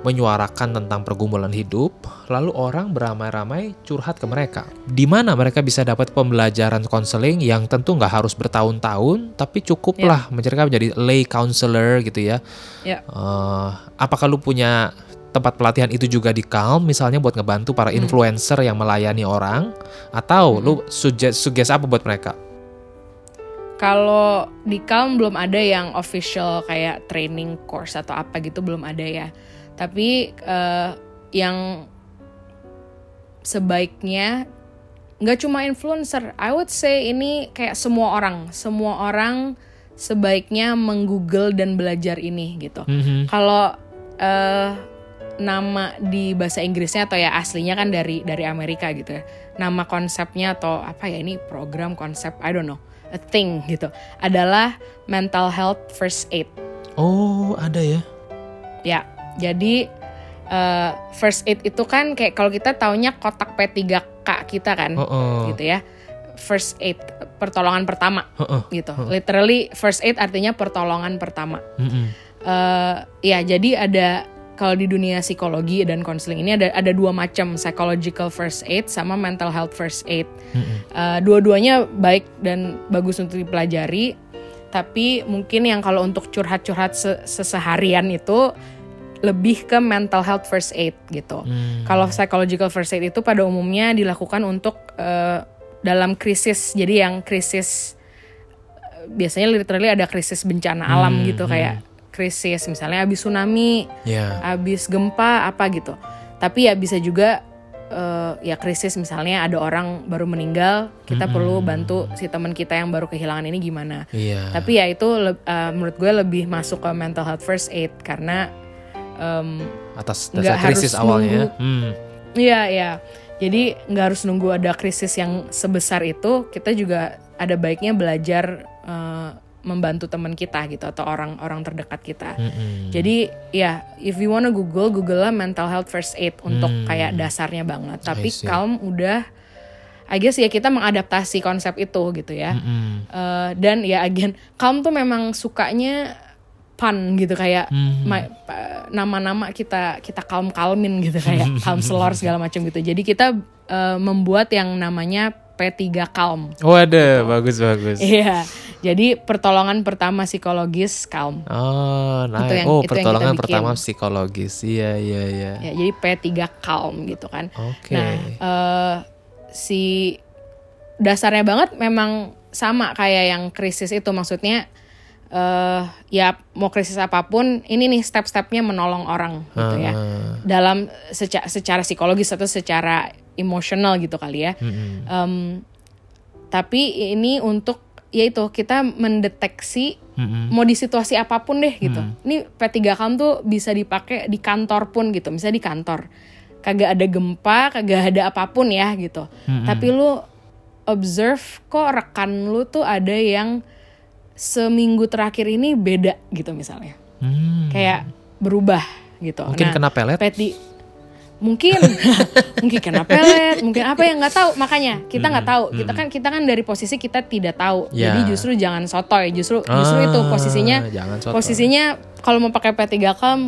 menyuarakan tentang pergumulan hidup, lalu orang beramai-ramai curhat ke mereka. Di mana mereka bisa dapat pembelajaran konseling yang tentu nggak harus bertahun-tahun, tapi cukuplah mereka menjadi lay counselor gitu ya. ya Eh, apakah lu punya tempat pelatihan itu juga di Calm misalnya buat ngebantu para influencer yang melayani orang atau lu suggest suggest apa buat mereka? Kalau di Calm belum ada yang official kayak training course atau apa gitu belum ada ya. Tapi eh, yang sebaiknya nggak cuma influencer, I would say ini kayak semua orang, semua orang sebaiknya menggoogle dan belajar ini gitu. Mhm. Kalau eh, nama di bahasa Inggrisnya atau ya aslinya kan dari dari Amerika gitu ya. Nama konsepnya atau apa ya ini program konsep I don't know a thing gitu adalah mental health first aid. Oh, ada ya. Ya, jadi eh, first aid itu kan kayak kalau kita taunya kotak P3K kita kan, Heeh. gitu ya. First aid pertolongan pertama Heeh. gitu. Literally first aid artinya pertolongan pertama. Mm-mm. eh ya jadi ada kalau di dunia psikologi dan konseling ini ada ada dua macam psychological first aid sama mental health first aid. Eh, dua-duanya baik dan bagus untuk dipelajari. Tapi mungkin yang kalau untuk curhat-curhat se- seseharian itu lebih ke mental health first aid gitu. Kalau psychological first aid itu pada umumnya dilakukan untuk eh, dalam krisis. Jadi yang krisis eh, biasanya literally ada krisis bencana alam gitu kayak krisis misalnya habis tsunami, Ya. habis gempa apa gitu. Tapi ya bisa juga eh, ya krisis misalnya ada orang baru meninggal, kita perlu bantu si teman kita yang baru kehilangan ini gimana. Iya. Tapi ya itu eh, menurut gue lebih masuk ke mental health first aid karena em, Atas dasar krisis awalnya. ya. Hmm. Iya, iya. Jadi nggak harus nunggu ada krisis yang sebesar itu. Kita juga ada baiknya belajar eh, membantu teman kita gitu atau orang-orang terdekat kita. Jadi ya if you wanna Google, Google lah mental health first aid untuk kayak dasarnya banget. Tapi. Calm udah I guess ya kita mengadaptasi konsep itu gitu ya. Eh, dan ya again, Calm tuh memang sukanya fun gitu kayak pa- nama-nama kita kita kalm kalmin gitu kayak calm selor segala macam gitu. Jadi kita eh, membuat yang namanya P3 Calm. Waduh, bagus bagus. Iya. Jadi pertolongan pertama psikologis Calm. Oh, nice. Itu yang- oh, itu pertolongan pertama psikologis. Iya, iya, iya. Ya, jadi P3 Calm gitu kan. Oke. Nah, eh, si dasarnya banget memang sama kayak yang krisis itu maksudnya eh ya mau krisis apa pun ini nih step-stepnya menolong orang gitu ya. Dalam seca- secara psikologis atau secara emosional gitu kali ya. Em, tapi ini untuk yaitu kita mendeteksi mau di situasi apa pun deh gitu. Ini P3 Calm tuh bisa dipakai di kantor pun gitu. Misalnya di kantor. Kagak ada gempa kagak ada apa pun ya gitu. Tapi lu observe kok rekan lu tuh ada yang seminggu terakhir ini beda gitu misalnya Hmm. kayak berubah gitu Mungkin kena pelet? peti mungkin mungkin kena pelet mungkin apa yang nggak tahu makanya kita nggak tahu kita kan kita kan dari posisi kita tidak tahu Ya. jadi justru jangan sotoy justru justru Ah, itu posisinya jangan sotoy. posisinya kalau mau pakai P3 Calm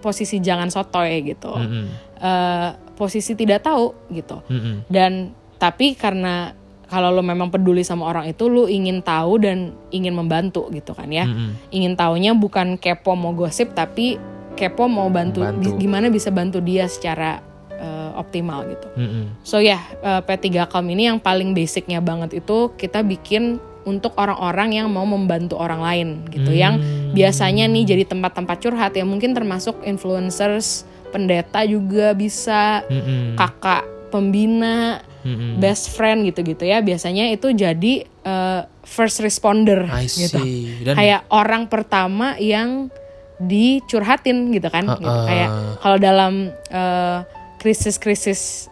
posisi jangan sotoy gitu Mm-mm. Eh, posisi tidak tahu gitu Mm-mm. dan tapi karena kalau lo memang peduli sama orang itu lo ingin tahu dan ingin membantu gitu kan ya Mm-mm. ingin taunya bukan kepo mau gosip tapi kepo mau bantu, Bantu. gimana bisa bantu dia secara eh, optimal gitu Mm-mm. so ya eh, P3 Calm ini yang paling basicnya banget itu kita bikin untuk orang-orang yang mau membantu orang lain gitu yang biasanya nih jadi tempat-tempat curhat ya mungkin termasuk influencers pendeta juga bisa Mm-mm. kakak pembina Mm-mm. best friend gitu-gitu ya biasanya itu jadi eh, first responder I gitu. Dan kayak orang pertama yang dicurhatin gitu kan gitu. Uh-uh. kayak kalau dalam eh, krisis-krisis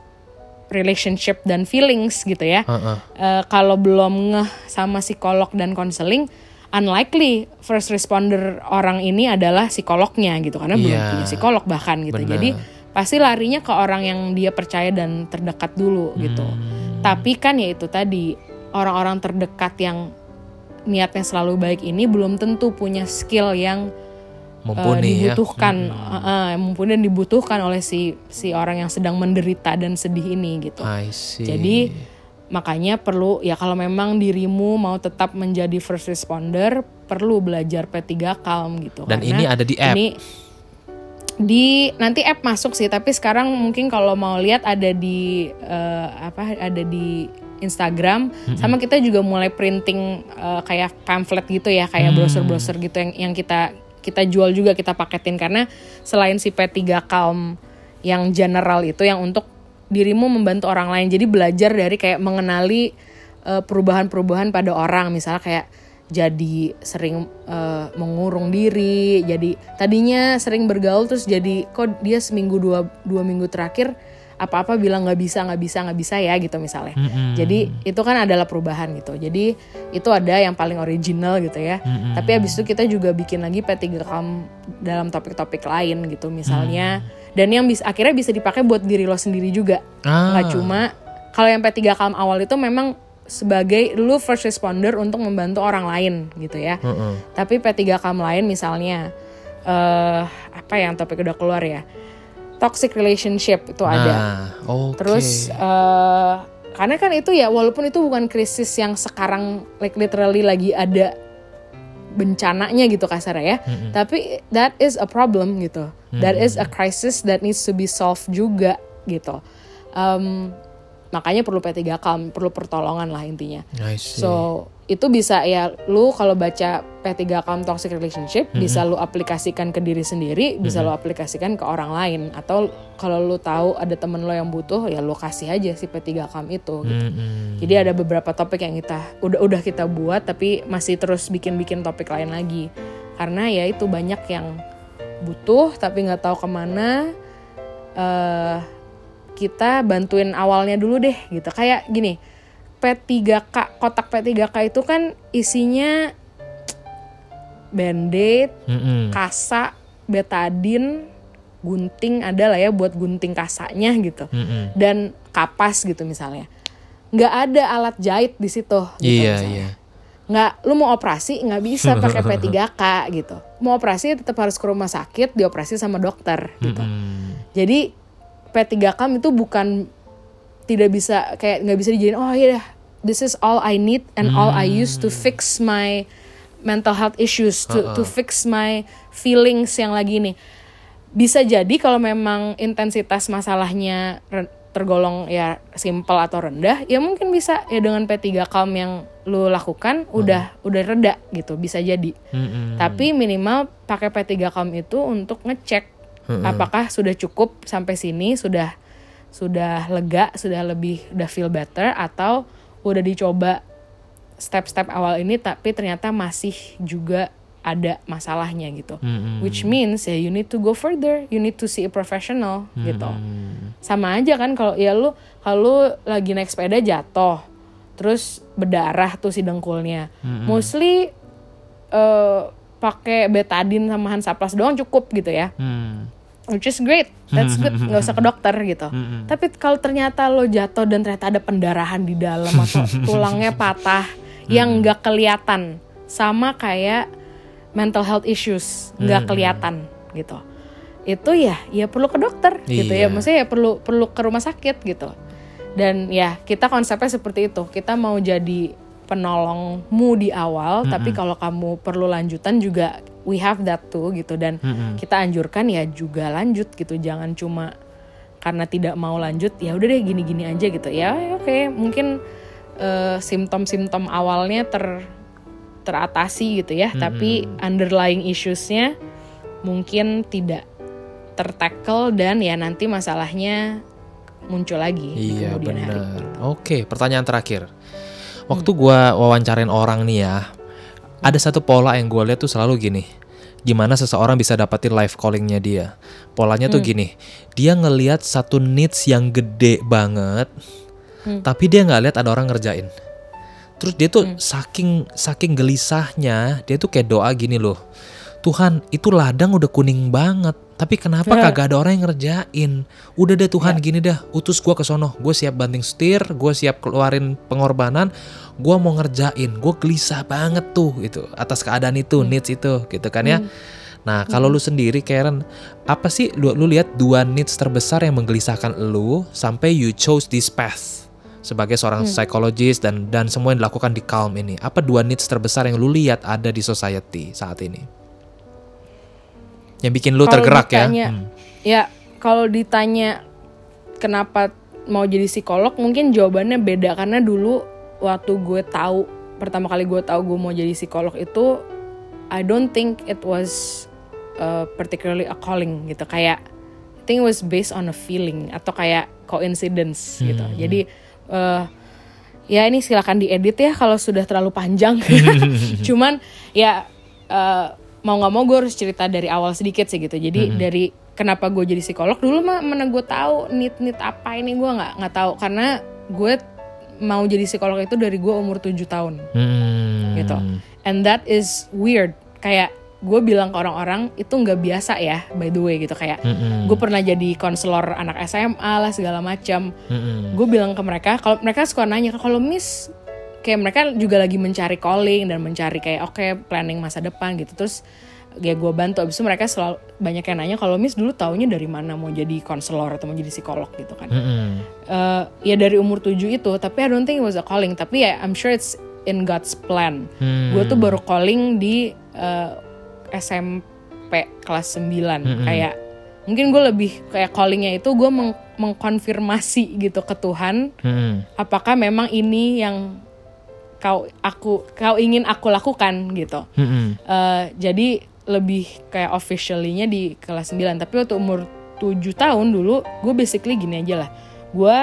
relationship dan feelings gitu ya Heeh. eh, kalau belum ngeh sama psikolog dan konseling unlikely first responder orang ini adalah psikolognya gitu karena belum Iya. punya psikolog bahkan gitu Benar. jadi pasti larinya ke orang yang dia percaya dan terdekat dulu gitu Hmm. tapi kan ya itu tadi orang-orang terdekat yang niatnya selalu baik ini belum tentu punya skill yang eh, mumpuni ya. dibutuhkan eh, eh, mumpuni dan dibutuhkan oleh si si orang yang sedang menderita dan sedih ini gitu I see. jadi makanya perlu ya kalau memang dirimu mau tetap menjadi first responder perlu belajar P3 Calm gitu. Dan Karena ini ada di app. Ini di nanti app masuk sih tapi sekarang mungkin kalau mau lihat ada di eh, apa ada di Instagram. Sama kita juga mulai printing eh, kayak pamphlet gitu ya kayak browser-browser gitu yang yang kita kita jual juga kita paketin. Karena selain si P3 Calm yang general itu yang untuk dirimu membantu orang lain. Jadi belajar dari kayak mengenali eh, perubahan-perubahan pada orang. Misalnya kayak jadi sering eh, mengurung diri jadi tadinya sering bergaul terus jadi kok dia seminggu dua dua minggu terakhir apa-apa bilang nggak bisa nggak bisa nggak bisa ya gitu misalnya. Jadi itu kan adalah perubahan gitu. Jadi itu ada yang paling original gitu ya. Tapi habis itu kita juga bikin lagi P3 Calm dalam topik-topik lain gitu misalnya. Dan yang bisa akhirnya bisa dipakai buat diri lo sendiri juga. Ah. nggak cuma kalau yang P3 Calm awal itu memang sebagai lu first responder untuk membantu orang lain gitu ya. Heeh. Tapi P3 Calm lain misalnya eh apa yang topik udah keluar ya? Toxic relationship itu ada. Nah, oke. Terus eh karena kan itu ya walaupun itu bukan krisis yang sekarang like literally lagi ada bencananya gitu kasarnya ya. Tapi that is a problem gitu. That is a crisis that needs to be solved juga gitu. Em, makanya perlu P3 Calm, perlu pertolongan lah intinya. So itu bisa ya lu kalau baca P3 Calm Toxic Relationship bisa lu aplikasikan ke diri sendiri, bisa lu aplikasikan ke orang lain atau kalau lu tahu ada temen lo yang butuh ya lu kasih aja si P3 Calm itu gitu. Mm-mm. Jadi ada beberapa topik yang kita udah udah kita buat tapi masih terus bikin-bikin topik lain lagi. Karena ya itu banyak yang butuh tapi nggak tahu ke mana. eh kita bantuin awalnya dulu deh gitu. Kayak gini, P3K kotak P3K itu kan isinya band-aid, Mm-mm. kasa, betadin, gunting ada lah ya buat gunting kasanya gitu. Mm-mm. Dan kapas gitu misalnya. Nggak ada alat jahit di situ gitu Iya, misalnya. iya. Nggak, lu mau operasi nggak bisa pakai P3K gitu. Mau operasi tetap harus ke rumah sakit, dioperasi sama dokter gitu. Mm. Jadi P3K itu bukan tidak bisa kayak nggak bisa dijadiin oh iya this is all I need and all I use to fix my mental health issues to to fix my feelings yang lagi ini. Bisa jadi kalau memang intensitas masalahnya tergolong ya simple atau rendah, ya mungkin bisa ya dengan P3 Calm yang lu lakukan udah udah reda gitu, bisa jadi. Mm-mm. Tapi minimal pakai P3 Calm itu untuk ngecek apakah sudah cukup sampai sini, sudah sudah lega, sudah lebih udah feel better atau udah dicoba step-step awal ini tapi ternyata masih juga ada masalahnya gitu. Which means ya you need to go further, you need to see a professional gitu. Sama aja kan kalau ya lu kalau lagi naik sepeda jatuh, terus berdarah tuh si dengkulnya. Mostly eh pakai betadine sama Hansaplast doang cukup gitu ya. Mm. Which is great, that's good, nggak usah ke dokter gitu. Tapi kalau ternyata lo jatuh dan ternyata ada pendarahan di dalam atau tulangnya patah yang nggak kelihatan, sama kayak mental health issues nggak kelihatan gitu. Itu ya, ya perlu ke dokter gitu ya. Iya. Maksudnya ya perlu perlu ke rumah sakit gitu. Dan ya kita konsepnya seperti itu. Kita mau jadi penolongmu di awal, tapi kalau kamu perlu lanjutan juga we have that too gitu dan kita anjurkan ya juga lanjut gitu. Jangan cuma karena tidak mau lanjut ya udah deh gini-gini aja gitu. Ya oke, mungkin eh, simptom-simptom awalnya ter teratasi gitu ya, tapi underlying issuesnya mungkin tidak tertackle dan ya nanti masalahnya muncul lagi di Iya kemudian hari. benar. Oke, pertanyaan terakhir. Waktu gua wawancarain orang nih ya, ada satu pola yang gue lihat tuh selalu gini. Gimana seseorang bisa dapetin live callingnya dia? Polanya tuh gini, dia ngelihat satu needs yang gede banget, tapi dia nggak lihat ada orang ngerjain. Terus dia tuh saking saking gelisahnya, dia tuh kayak doa gini loh. Tuhan, itu ladang udah kuning banget, tapi kenapa kagak ada orang yang ngerjain? Udah deh Tuhan gini dah, utus gua ke sono. Gue siap banting setir, gue siap keluarin pengorbanan, gua mau ngerjain. Gue gelisah banget tuh gitu atas keadaan itu, needs itu gitu kan ya. Nah, kalau lu sendiri Karen, apa sih lu, lu lihat dua needs terbesar yang menggelisahkan lu sampai you chose this path sebagai seorang psikologis dan dan semua yang dilakukan di Calm ini? Apa dua needs terbesar yang lu lihat ada di society saat ini? Yang bikin lu Kalau tergerak ya? ditanya, Hmm. Ya, kalau ditanya kenapa mau jadi psikolog, mungkin jawabannya beda karena dulu waktu gue tahu pertama kali gue tahu gue mau jadi psikolog itu, I don't think it was uh, particularly a calling gitu. Kayak I think it was based on a feeling atau kayak coincidence gitu. Jadi uh, ya ini silakan diedit ya kalau sudah terlalu panjang. Cuman ya uh, mau nggak mau gue harus cerita dari awal sedikit sih gitu. Jadi dari kenapa gue jadi psikolog dulu mah mana gue tahu need need apa ini gue nggak nggak tahu karena gue mau jadi psikolog itu dari gue umur 7 tahun Hmm. gitu. And that is weird. Kayak gue bilang ke orang-orang itu nggak biasa ya by the way gitu kayak Mm-mm. gue pernah jadi konselor anak SMA lah segala macam Mm-mm. gue bilang ke mereka kalau mereka suka nanya kalau miss kayak mereka juga lagi mencari calling dan mencari kayak oke planning masa depan gitu. Terus ya gue bantu. Abis itu mereka selalu banyak yang nanya kalau miss dulu taunya dari mana mau jadi konselor atau mau jadi psikolog gitu kan. Mm-mm. Eh, ya dari umur 7 itu tapi I don't think it was a calling. Tapi ya I'm sure it's in God's plan. Hmm. gue tuh baru calling di eh, SMP kelas 9 kayak mungkin gue lebih kayak callingnya itu gue meng- mengkonfirmasi gitu ke Tuhan Mm-mm. apakah memang ini yang kau aku kau ingin aku lakukan gitu. Mm-mm. Eh, jadi lebih kayak officially-nya di kelas 9 tapi waktu umur 7 tahun dulu gue basically gini aja lah. Gue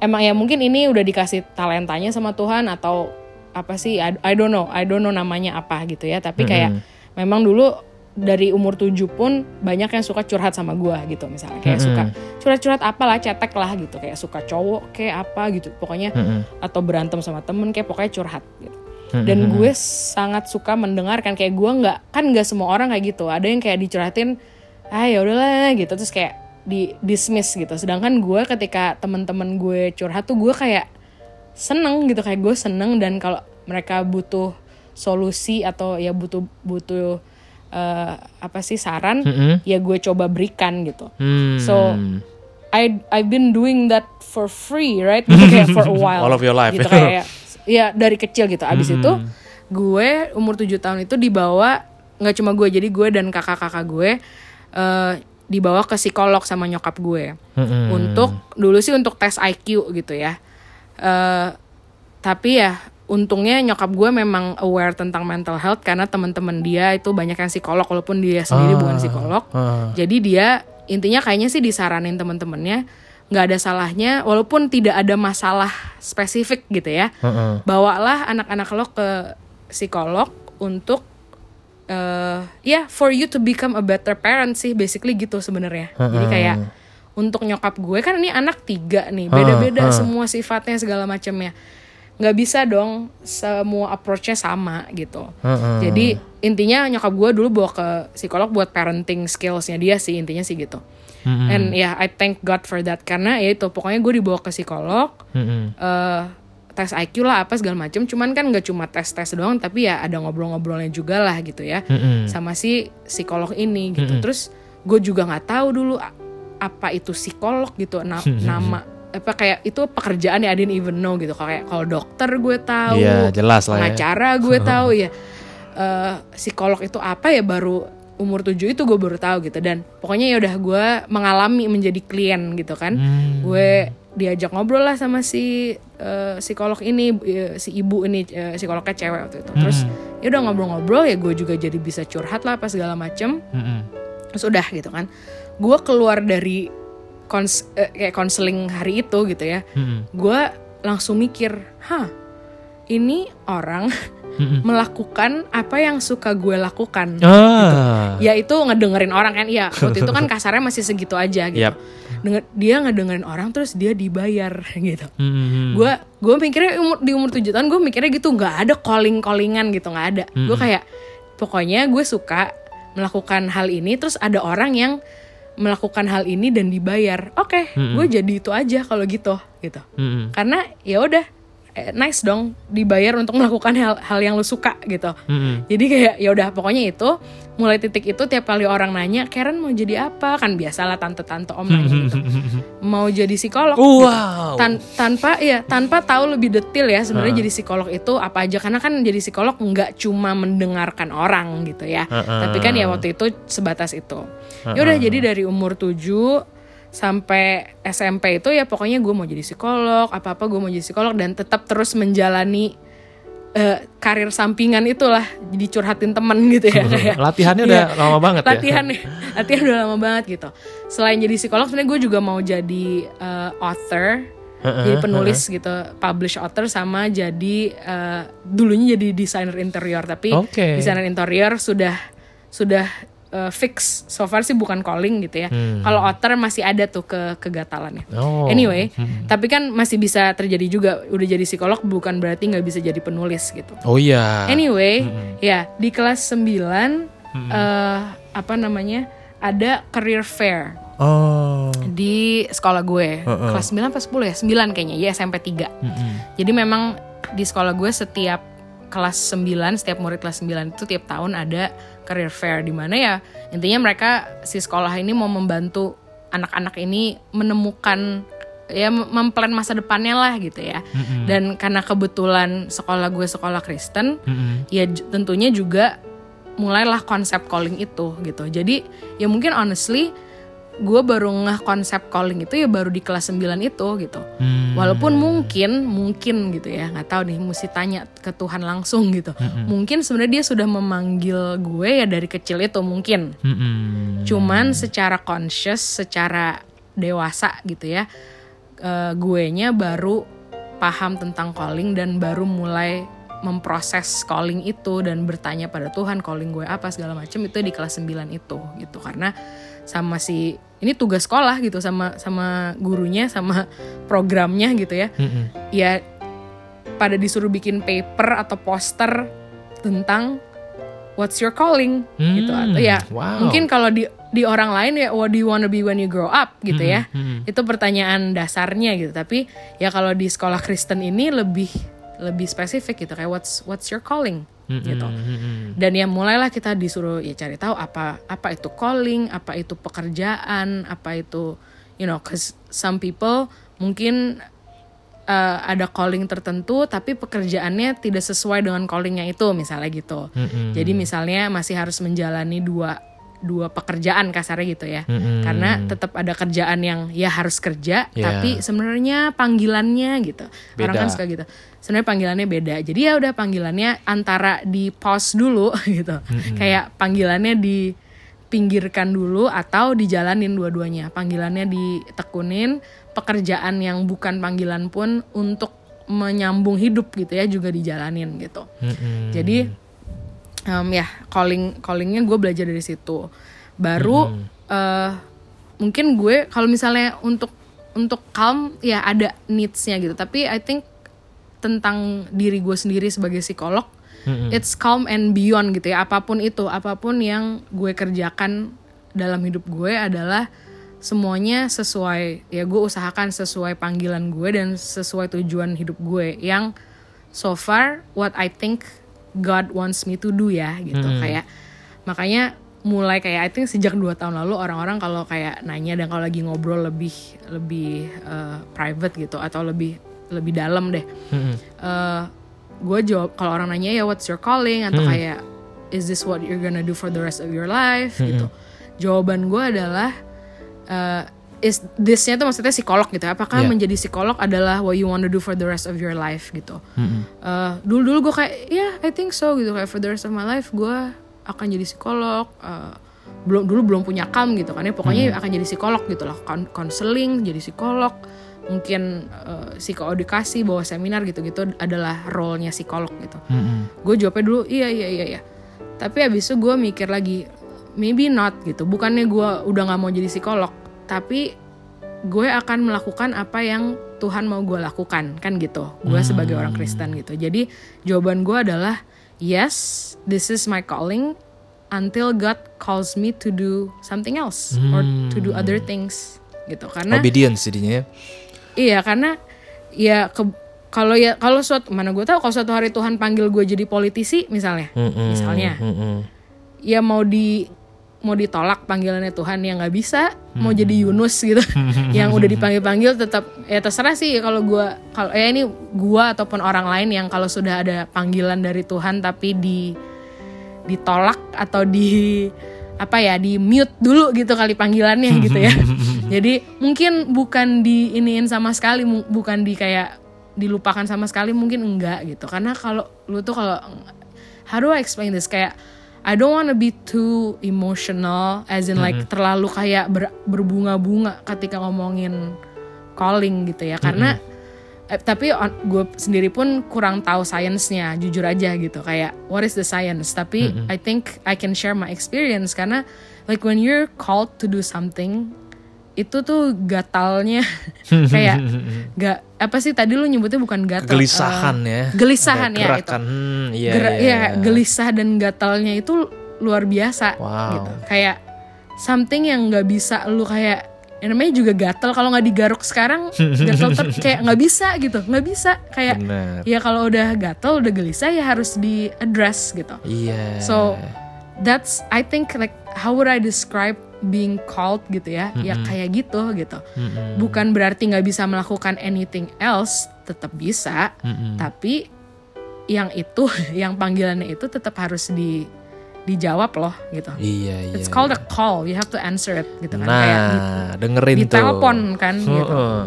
emang ya mungkin ini udah dikasih talentanya sama Tuhan atau apa sih? I, I don't know. I don't know namanya apa gitu ya. Tapi kayak memang dulu dari umur 7 pun banyak yang suka curhat sama gue gitu misalnya. Kayak suka curhat-curhat apalah cetek lah gitu. Kayak suka cowok kayak apa gitu. Pokoknya atau berantem sama temen kayak pokoknya curhat gitu. Dan gue sangat suka mendengarkan. Kayak gue nggak kan nggak semua orang kayak gitu. Ada yang kayak dicurhatin ah ya udahlah gitu. Terus kayak di dismiss gitu. Sedangkan gue ketika teman-teman gue curhat tuh gue kayak seneng gitu. Kayak gue seneng dan kalau mereka butuh solusi atau ya butuh butuh eh, apa sih saran ya gue coba berikan gitu. Hmm. so I I've been doing that for free right? Gitu kayak for a while. All of your life. gitu kayak ya dari kecil gitu. Abis itu gue umur 7 tahun itu dibawa nggak cuma gue jadi gue dan kakak-kakak gue eh dibawa ke psikolog sama nyokap gue. Untuk dulu sih untuk tes IQ gitu ya. Eh tapi ya untungnya nyokap gue memang aware tentang mental health karena teman-teman dia itu banyak yang psikolog walaupun dia sendiri bukan psikolog. ah. jadi dia intinya kayaknya sih disaranin teman-temannya nggak ada salahnya walaupun tidak ada masalah spesifik gitu ya. Heeh. bawalah anak-anak lo ke psikolog untuk eh ya for you to become a better parent sih basically gitu sebenarnya. Jadi kayak untuk nyokap gue kan ini anak tiga nih beda-beda semua sifatnya segala macamnya nggak bisa dong semua approachnya sama gitu. Jadi intinya nyokap gue dulu bawa ke psikolog buat parenting skillsnya dia sih intinya sih gitu. And ya I thank God for that. Karena ya itu pokoknya gue dibawa ke psikolog Mm-mm. eh tes IQ lah apa segala macam cuman kan nggak cuma tes tes doang tapi ya ada ngobrol-ngobrolnya juga lah gitu ya Mm-mm. sama si psikolog ini gitu. Terus gue juga nggak tahu dulu apa itu psikolog gitu na- nama apa kayak itu pekerjaan ya I didn't even know gitu kayak kalau dokter gue tahu Iya, jelas lah ya. pengacara gue tahu ya Eh, psikolog itu apa ya baru umur 7 itu gue baru tahu gitu dan pokoknya ya udah gue mengalami menjadi klien gitu kan Hmm. gue diajak ngobrol lah sama si eh, psikolog ini eh, si ibu ini eh, psikolognya cewek waktu itu terus Hmm. ya udah ngobrol-ngobrol ya gue juga jadi bisa curhat lah apa segala macem Mm-mm. terus udah gitu kan gue keluar dari kons eh, kayak konseling hari itu gitu ya. Mm-mm. gue langsung mikir hah ini orang melakukan apa yang suka gue lakukan. Ah. ya itu ngedengerin orang kan iya. Waktu itu kan kasarnya masih segitu aja gitu. Yap. Denger- dia ngedengerin orang terus dia dibayar gitu. Gue gue mikirnya umur, di umur 7 tahun gue mikirnya gitu nggak ada calling callingan gitu nggak ada. Gue kayak pokoknya gue suka melakukan hal ini terus ada orang yang melakukan hal ini dan dibayar. Oke gue jadi itu aja kalau gitu gitu. Mm-mm. karena ya udah nice dong dibayar untuk melakukan hal hal yang lu suka gitu. Mm-mm. jadi kayak ya udah pokoknya itu mulai titik itu tiap kali orang nanya Karen mau jadi apa? Kan biasalah tante-tante om nanya gitu. Mau jadi psikolog? Gitu. Wow. Tan- tanpa ya tanpa tahu lebih detail ya sebenarnya jadi psikolog itu apa aja. Karena kan jadi psikolog nggak cuma mendengarkan orang gitu ya. Tapi kan ya waktu itu sebatas itu. Ya udah jadi dari umur 7 sampai SMP itu ya pokoknya gue mau jadi psikolog apa apa gue mau jadi psikolog dan tetap terus menjalani eh, karir sampingan itulah jadi curhatin temen gitu ya. Kayak Latihannya udah lama banget ya. latihan nih latihan udah lama banget gitu. Selain jadi psikolog sebenarnya gue juga mau jadi eh, author jadi penulis gitu publish author sama jadi eh, dulunya jadi desainer interior. Tapi Oke. desainer interior sudah sudah eh, fix so far sih bukan calling gitu ya kalau author masih ada tuh ke kegatalannya Oh. anyway tapi kan masih bisa terjadi juga udah jadi psikolog bukan berarti nggak bisa jadi penulis gitu Oh iya. Anyway, ya di kelas 9 eh apa namanya? ada career fair Oh. di sekolah gue. Kelas 9 apa 10 ya? 9 kayaknya. Ya SMP 3. Jadi memang di sekolah gue setiap kelas 9, setiap murid kelas 9 itu tiap tahun ada career fair di mana ya intinya mereka si sekolah ini mau membantu anak-anak ini menemukan ya mem- memplan masa depannya lah gitu ya. Dan karena kebetulan sekolah gue sekolah Kristen, ya j- tentunya juga mulailah konsep calling itu gitu. Jadi ya mungkin honestly gue baru ngeh konsep calling itu ya baru di kelas 9 itu gitu. Walaupun mungkin mungkin gitu ya, nggak tahu nih mesti tanya ke Tuhan langsung gitu. Mungkin sebenarnya dia sudah memanggil gue ya dari kecil itu mungkin. Mm-mm. Cuman secara conscious, secara dewasa gitu ya, eh, gue nya baru paham tentang calling dan baru mulai memproses calling itu dan bertanya pada Tuhan calling gue apa segala macam itu di kelas 9 itu gitu karena sama si ini tugas sekolah gitu sama sama gurunya sama programnya gitu ya Mm-mm. ya pada disuruh bikin paper atau poster tentang what's your calling gitu Hmm, atau ya wow. mungkin kalau di di orang lain ya what do you wanna be when you grow up gitu ya mm-mm. itu pertanyaan dasarnya gitu tapi ya kalau di sekolah Kristen ini lebih lebih spesifik gitu kayak what's what's your calling gitu Mm-mm. dan ya mulailah kita disuruh ya cari tahu apa apa itu calling apa itu pekerjaan apa itu you know cause some people mungkin uh, ada calling tertentu tapi pekerjaannya tidak sesuai dengan callingnya itu misalnya gitu Mm-mm. jadi misalnya masih harus menjalani dua dua pekerjaan kasarnya gitu ya Mm-mm. karena tetap ada kerjaan yang ya harus kerja Ya. tapi sebenarnya panggilannya gitu orang Beda. kan suka gitu sebenarnya panggilannya beda jadi ya udah panggilannya antara di pause dulu gitu kayak panggilannya dipinggirkan dulu atau dijalanin dua-duanya panggilannya ditekunin pekerjaan yang bukan panggilan pun untuk menyambung hidup gitu ya juga dijalanin gitu Mm-mm. jadi em, ya calling callingnya gue belajar dari situ. Baru eh, mungkin gue kalau misalnya untuk untuk calm ya ada needsnya gitu. Tapi I think tentang diri gue sendiri sebagai psikolog it's calm and beyond gitu ya. Apa pun itu apa pun yang gue kerjakan dalam hidup gue adalah semuanya sesuai ya gue usahakan sesuai panggilan gue dan sesuai tujuan hidup gue yang so far what I think God wants me to do ya gitu. Kayak makanya mulai kayak I think sejak dua tahun lalu orang-orang kalau kayak nanya dan kalau lagi ngobrol lebih lebih eh, private gitu atau lebih lebih dalam deh. Mm-mm. eh gue jawab kalau orang nanya ya what's your calling? Atau kayak is this what you're gonna do for the rest of your life? Gitu. Jawaban gue adalah eh, is thisnya tuh maksudnya psikolog gitu apakah Yeah. menjadi psikolog adalah what you want to do for the rest of your life gitu? Mm-mm. Eh, dulu dulu gue kayak ya I think so gitu. Kayak for the rest of my life gue akan jadi psikolog eh, belum dulu belum punya kam gitu kan ya. Pokoknya akan jadi psikolog gitu lah. Kon- konseling jadi psikolog. Mungkin eh, psikoedukasi bawa seminar gitu-gitu adalah role-nya psikolog gitu. Mm-mm. gue jawabnya dulu iya iya iya iya. Tapi abis itu gue mikir lagi maybe not gitu. Bukannya gue udah nggak mau jadi psikolog tapi gue akan melakukan apa yang Tuhan mau gue lakukan kan gitu gue sebagai orang Kristen gitu jadi jawaban gue adalah yes this is my calling until God calls me to do something else or to do other things gitu karena Obedience jadinya ya. Iya karena ya ke kalau ya kalau suatu mana gue tahu kalau suatu hari Tuhan panggil gue jadi politisi misalnya Mm-mm. misalnya Mm-mm. ya mau di mau ditolak panggilannya Tuhan yang nggak bisa mau jadi Yunus gitu. Yang udah dipanggil panggil tetap ya terserah sih kalau gue kalau ya ini gue ataupun orang lain yang kalau sudah ada panggilan dari Tuhan tapi di ditolak atau di apa ya di mute dulu gitu kali panggilannya gitu ya. Jadi mungkin bukan di iniin sama sekali bukan di kayak dilupakan sama sekali mungkin enggak gitu. Karena kalau lu tuh kalau how do I explain this? Kayak I don't wanna be too emotional as in like terlalu kayak ber- berbunga-bunga ketika ngomongin calling gitu ya. Karena eh, tapi gue sendiri pun kurang tahu sainsnya jujur aja gitu. Kayak what is the science? Tapi I think I can share my experience karena like when you're called to do something itu tuh gatalnya kayak gak apa sih tadi lu nyebutnya bukan gatal Gelisahan eh, ya. gelisahan ya itu gerakan. Hmm, iya, Gera- iya, ya, gelisah dan gatalnya itu luar biasa Wow. gitu kayak something yang nggak bisa lu kayak ya namanya juga gatal kalau nggak digaruk sekarang gatal ter kayak nggak bisa gitu nggak bisa kayak Benar. ya kalau udah gatal udah gelisah ya harus di address gitu Iya. so that's I think like how would I describe being called gitu ya ya kayak gitu gitu Mm-mm. bukan berarti nggak bisa melakukan anything else tetap bisa Mm-mm. tapi yang itu yang panggilannya itu tetap harus di dijawab loh gitu Iya, iya. it's called a call you have to answer it gitu kan Nah, kayak di, dengerin tuh. ditelepon kan gitu Heeh.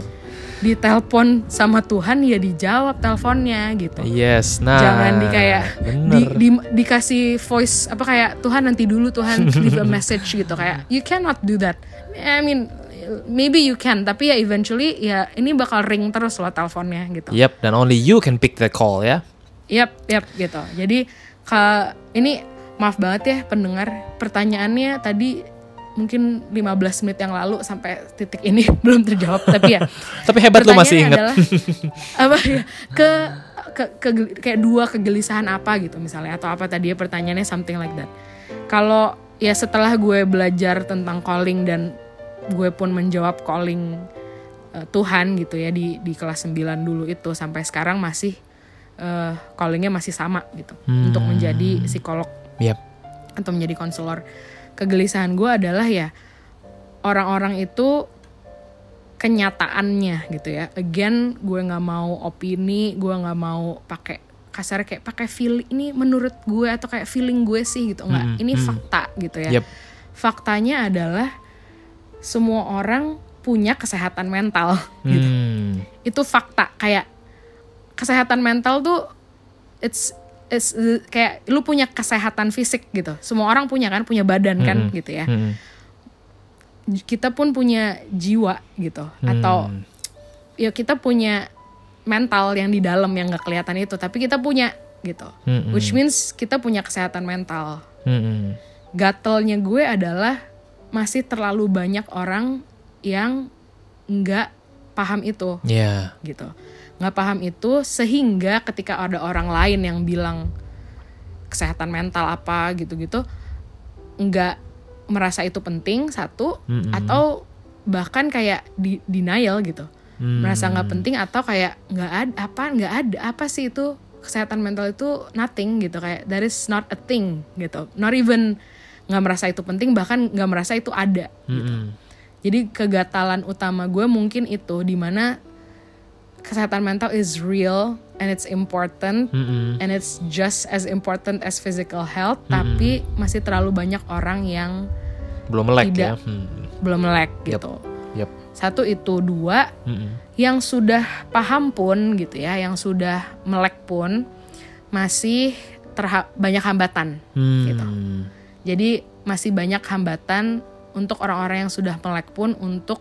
Ditelepon sama Tuhan ya dijawab teleponnya gitu Yes, nah. jangan di kayak di, di- dikasih voice apa kayak Tuhan nanti dulu Tuhan leave a message gitu kayak you cannot do that I mean maybe you can tapi ya eventually ya ini bakal ring terus loh teleponnya gitu Yep, dan only you can pick the call ya. Yap, yap gitu. Jadi ke ini maaf banget ya pendengar pertanyaannya tadi mungkin 15 menit yang lalu sampai titik ini belum terjawab tapi ya Tapi hebat lo masih ingat. Adalah, apa ya ke, ke, ke- kayak dua kegelisahan apa gitu misalnya atau apa tadi ya pertanyaannya something like that. Kalau ya setelah gue belajar tentang calling dan gue pun menjawab calling eh, Tuhan gitu ya di di kelas 9 dulu itu sampai sekarang masih eh, callingnya masih sama gitu untuk menjadi psikolog Yap. atau menjadi konselor. Kegelisahan gue adalah ya orang-orang itu kenyataannya gitu ya. Again, gue nggak mau opini, gue nggak mau pakai kasar kayak pakai feel ini menurut gue atau kayak feeling gue sih gitu nggak. ini fakta gitu ya. Yep. Faktanya adalah semua orang punya kesehatan mental gitu Hmm. itu fakta kayak kesehatan mental tuh it's uh, kayak lu punya kesehatan fisik gitu. Semua orang punya kan punya badan kan gitu ya. Hmm. kita pun punya jiwa gitu. Atau ya kita punya mental yang di dalam yang nggak kelihatan itu tapi kita punya gitu. Mm-mm. which means kita punya kesehatan mental. Hmm. gatelnya gue adalah masih terlalu banyak orang yang nggak paham itu. Ya. gitu nggak paham itu sehingga ketika ada orang lain yang bilang kesehatan mental apa gitu-gitu nggak merasa itu penting satu atau bahkan kayak di denial gitu. Merasa nggak penting atau kayak nggak ada apa nggak ada apa sih itu kesehatan mental itu nothing gitu kayak that is not a thing gitu. Not even nggak merasa itu penting bahkan nggak merasa itu ada Hmm. jadi kegatalan utama gue mungkin itu di mana kesehatan mental is real and it's important Hmm. and it's just as important as physical health tapi masih terlalu banyak orang yang Belum melek ya. Tidak. Hmm. belum melek gitu. Yap. Satu itu dua Hmm. yang sudah paham pun gitu ya, yang sudah melek pun masih terha- banyak hambatan Hmm. gitu. Jadi masih banyak hambatan untuk orang-orang yang sudah melek pun untuk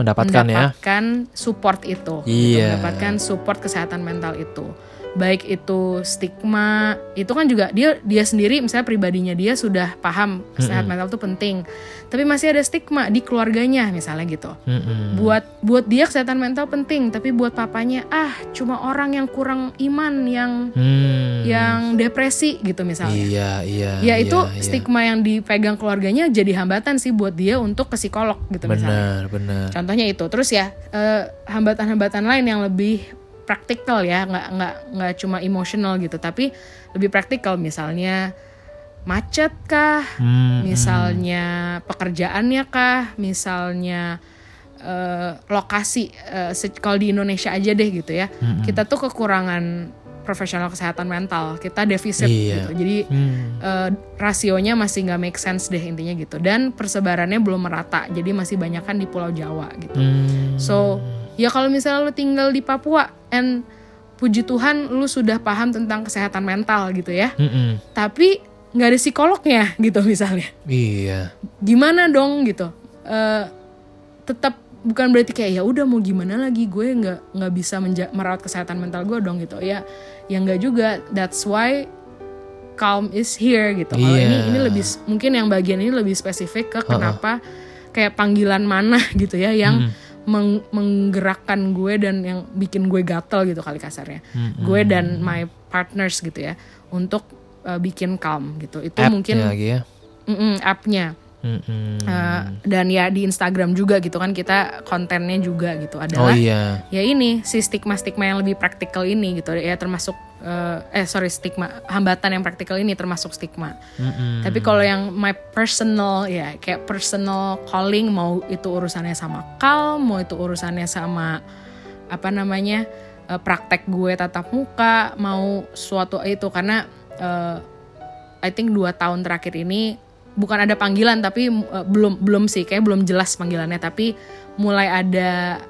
Mendapatkan ya. mendapatkan support itu, gitu, Iya. mendapatkan support kesehatan mental itu. Baik itu stigma, itu kan juga dia dia sendiri misalnya pribadinya dia sudah paham kesehatan mental itu penting. Tapi masih ada stigma di keluarganya misalnya gitu. Hmm. Buat buat dia kesehatan mental penting, tapi buat papanya ah cuma orang yang kurang iman yang Hmm. yang depresi gitu misalnya. Iya, iya. Ya itu iya, iya. stigma yang dipegang keluarganya jadi hambatan sih buat dia untuk ke psikolog gitu misalnya. Benar, benar. Contohnya itu. Terus ya eh, hambatan-hambatan lain yang lebih praktikal ya, nggak nggak nggak cuma emosional gitu, tapi lebih praktikal misalnya macet kah, Hmm. misalnya pekerjaannya kah, misalnya eh, lokasi se- kalau di Indonesia aja deh gitu ya, kita tuh kekurangan profesional kesehatan mental, kita defisit Iya. gitu, jadi Hmm. eh, rasionya masih nggak make sense deh intinya gitu, dan persebarannya belum merata, jadi masih banyak kan di Pulau Jawa gitu. Hmm. So, ya kalau misalnya lu tinggal di Papua and puji Tuhan lu sudah paham tentang kesehatan mental gitu ya. Mm-mm. Tapi nggak ada psikolognya gitu misalnya. Iya. Gimana dong gitu. Eh tetap bukan berarti kayak ya udah mau gimana lagi gue nggak nggak bisa merawat kesehatan mental gue dong gitu. Ya ya nggak juga. That's why calm is here gitu. Kalau Iya. ini ini lebih mungkin yang bagian ini lebih spesifik ke kenapa kayak panggilan mana gitu ya yang meng- menggerakkan gue dan yang bikin gue gatel gitu kali kasarnya. Gue dan my partners gitu ya untuk uh, bikin calm gitu. Itu App-nya mungkin lagi ya. mm-mm, app-nya. Mm-mm. Uh, dan ya di Instagram juga gitu kan kita kontennya juga gitu Oh adalah iya. ya ini si stigma-stigma yang lebih praktikal ini gitu ya termasuk uh, eh sorry stigma hambatan yang praktikal ini termasuk stigma. Mm-mm. Tapi kalau yang my personal ya kayak personal calling mau itu urusannya sama Kal, mau itu urusannya sama apa namanya eh, praktek gue tatap muka, mau suatu itu karena eh, I think dua tahun terakhir ini bukan ada panggilan tapi eh, belum belum sih kayak belum jelas panggilannya tapi mulai ada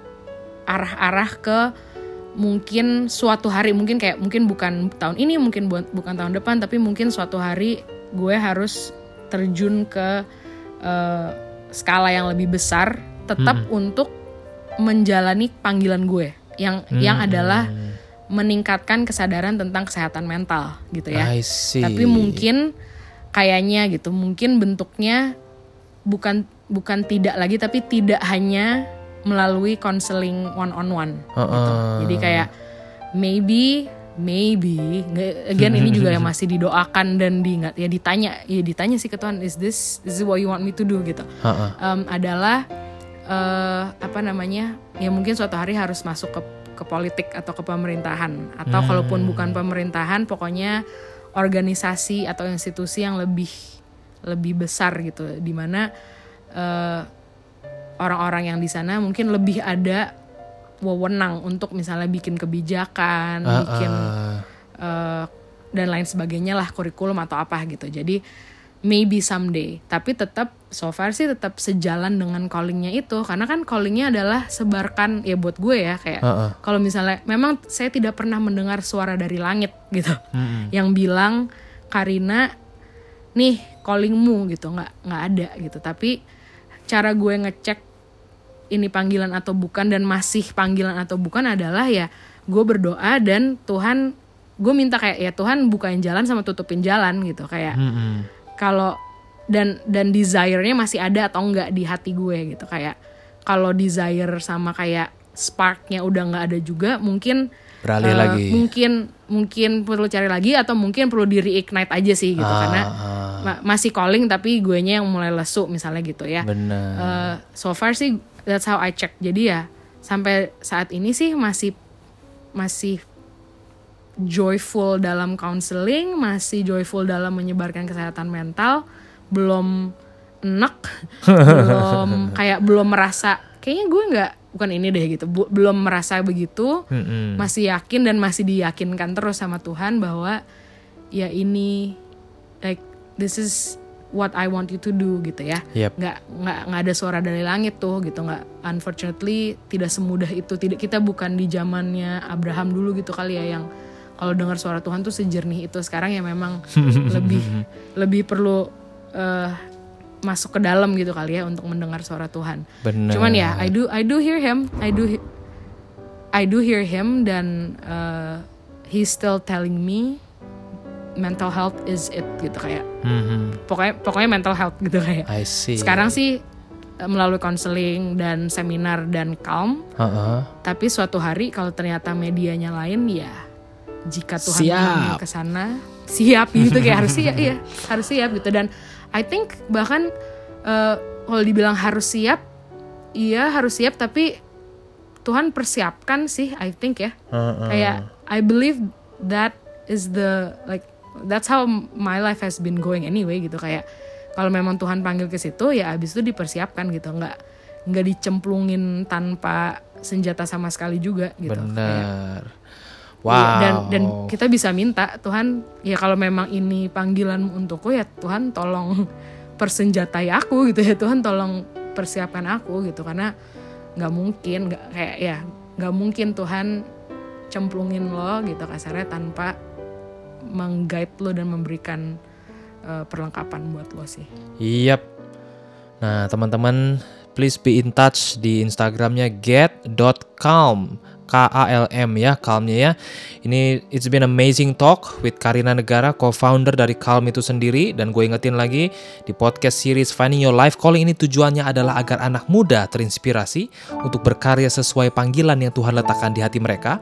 arah-arah ke mungkin suatu hari mungkin kayak mungkin bukan tahun ini mungkin bu- bukan tahun depan tapi mungkin suatu hari gue harus terjun ke eh, skala yang lebih besar tetap untuk menjalani panggilan gue yang yang adalah meningkatkan kesadaran tentang kesehatan mental gitu ya. I see. Tapi mungkin kayaknya gitu, mungkin bentuknya bukan bukan tidak lagi tapi tidak hanya melalui counseling one on one gitu. Heeh. Jadi kayak maybe maybe again ini juga yang masih didoakan dan di nggak ya ditanya ya ditanya sih ke Tuhan is this is this what you want me to do gitu Heeh. Em, adalah eh, apa namanya ya mungkin suatu hari harus masuk ke ke politik atau ke pemerintahan atau kalaupun bukan pemerintahan pokoknya organisasi atau institusi yang lebih lebih besar gitu di mana eh, orang-orang yang di sana mungkin lebih ada wewenang untuk misalnya bikin kebijakan, Ah, bikin eh, dan lain sebagainya lah kurikulum atau apa gitu. Jadi maybe someday, tapi tetap so far sih tetap sejalan dengan callingnya itu. Karena kan callingnya adalah sebarkan ya buat gue ya kayak Heeh. kalau misalnya memang saya tidak pernah mendengar suara dari langit gitu. Yang bilang Karina nih callingmu gitu. Nggak nggak ada gitu. Tapi cara gue ngecek ini panggilan atau bukan dan masih panggilan atau bukan adalah ya gue berdoa dan Tuhan gue minta kayak ya Tuhan bukain jalan sama tutupin jalan gitu. Kayak Mm-mm. Kalau dan dan desire-nya masih ada atau enggak di hati gue gitu kayak kalau desire sama kayak spark-nya udah nggak ada juga mungkin Beralih eh, lagi. mungkin mungkin perlu cari lagi atau mungkin perlu di reignite aja sih gitu Ah, karena ah. ma- masih calling tapi gue nya yang mulai lesu misalnya gitu ya Benar. Eh, so far sih that's how I check jadi ya sampai saat ini sih masih masih joyful dalam counseling masih joyful dalam menyebarkan kesehatan mental belum enak belum kayak belum merasa kayaknya gue nggak bukan ini deh gitu Bu- belum merasa begitu Mm-mm. masih yakin dan masih diyakinkan terus sama Tuhan bahwa ya ini like this is what I want you to do gitu ya Yep. nggak nggak nggak ada suara dari langit tuh gitu nggak unfortunately tidak semudah itu tidak kita bukan di zamannya Abraham dulu gitu kali ya yang kalau dengar suara Tuhan tuh sejernih itu sekarang ya memang lebih lebih perlu eh, masuk ke dalam gitu kali ya untuk mendengar suara Tuhan Benar. cuman ya I do I do hear him I do he- I do hear him dan uh, he's still telling me mental health is it gitu kayak Mhm. pokoknya pokoknya mental health gitu kayak I see. sekarang sih uh, melalui konseling dan seminar dan calm Heeh. tapi suatu hari kalau ternyata medianya lain ya jika Tuhan Siap. ke sana siap gitu kayak harus siap iya harus siap gitu dan I think bahkan uh, kalau dibilang harus siap iya harus siap tapi Tuhan persiapkan sih I think ya Heeh. kayak I believe that is the like that's how my life has been going anyway gitu kayak kalau memang Tuhan panggil ke situ ya abis itu dipersiapkan gitu nggak nggak dicemplungin tanpa senjata sama sekali juga gitu Kayak, Benar. iya, Wow. dan dan kita bisa minta Tuhan ya kalau memang ini panggilanmu untukku ya Tuhan tolong persenjatai aku gitu ya Tuhan tolong persiapkan aku gitu karena nggak mungkin nggak kayak ya nggak mungkin Tuhan cemplungin lo gitu kasarnya tanpa mengguide lo dan memberikan eh, perlengkapan buat lo sih. Yap. Nah, teman-teman, please be in touch di Instagramnya get.calm. K-A-L-M ya, calmnya ya. Ini it's been amazing talk with Karina Negara, co-founder dari Calm itu sendiri. Dan gue ingetin lagi, di podcast series Finding Your Life Calling ini tujuannya adalah agar anak muda terinspirasi untuk berkarya sesuai panggilan yang Tuhan letakkan di hati mereka.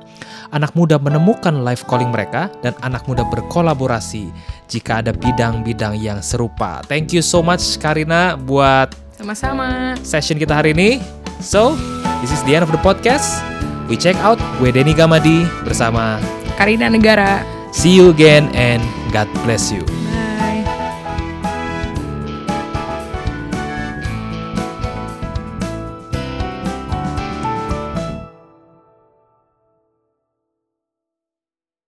Anak muda menemukan life calling mereka, dan anak muda berkolaborasi jika ada bidang-bidang yang serupa. Thank you so much Karina buat Sama-sama. session kita hari ini. So, this is the end of the podcast. We check out gue Denny Gamadi bersama Karina Negara. See you again and God bless you.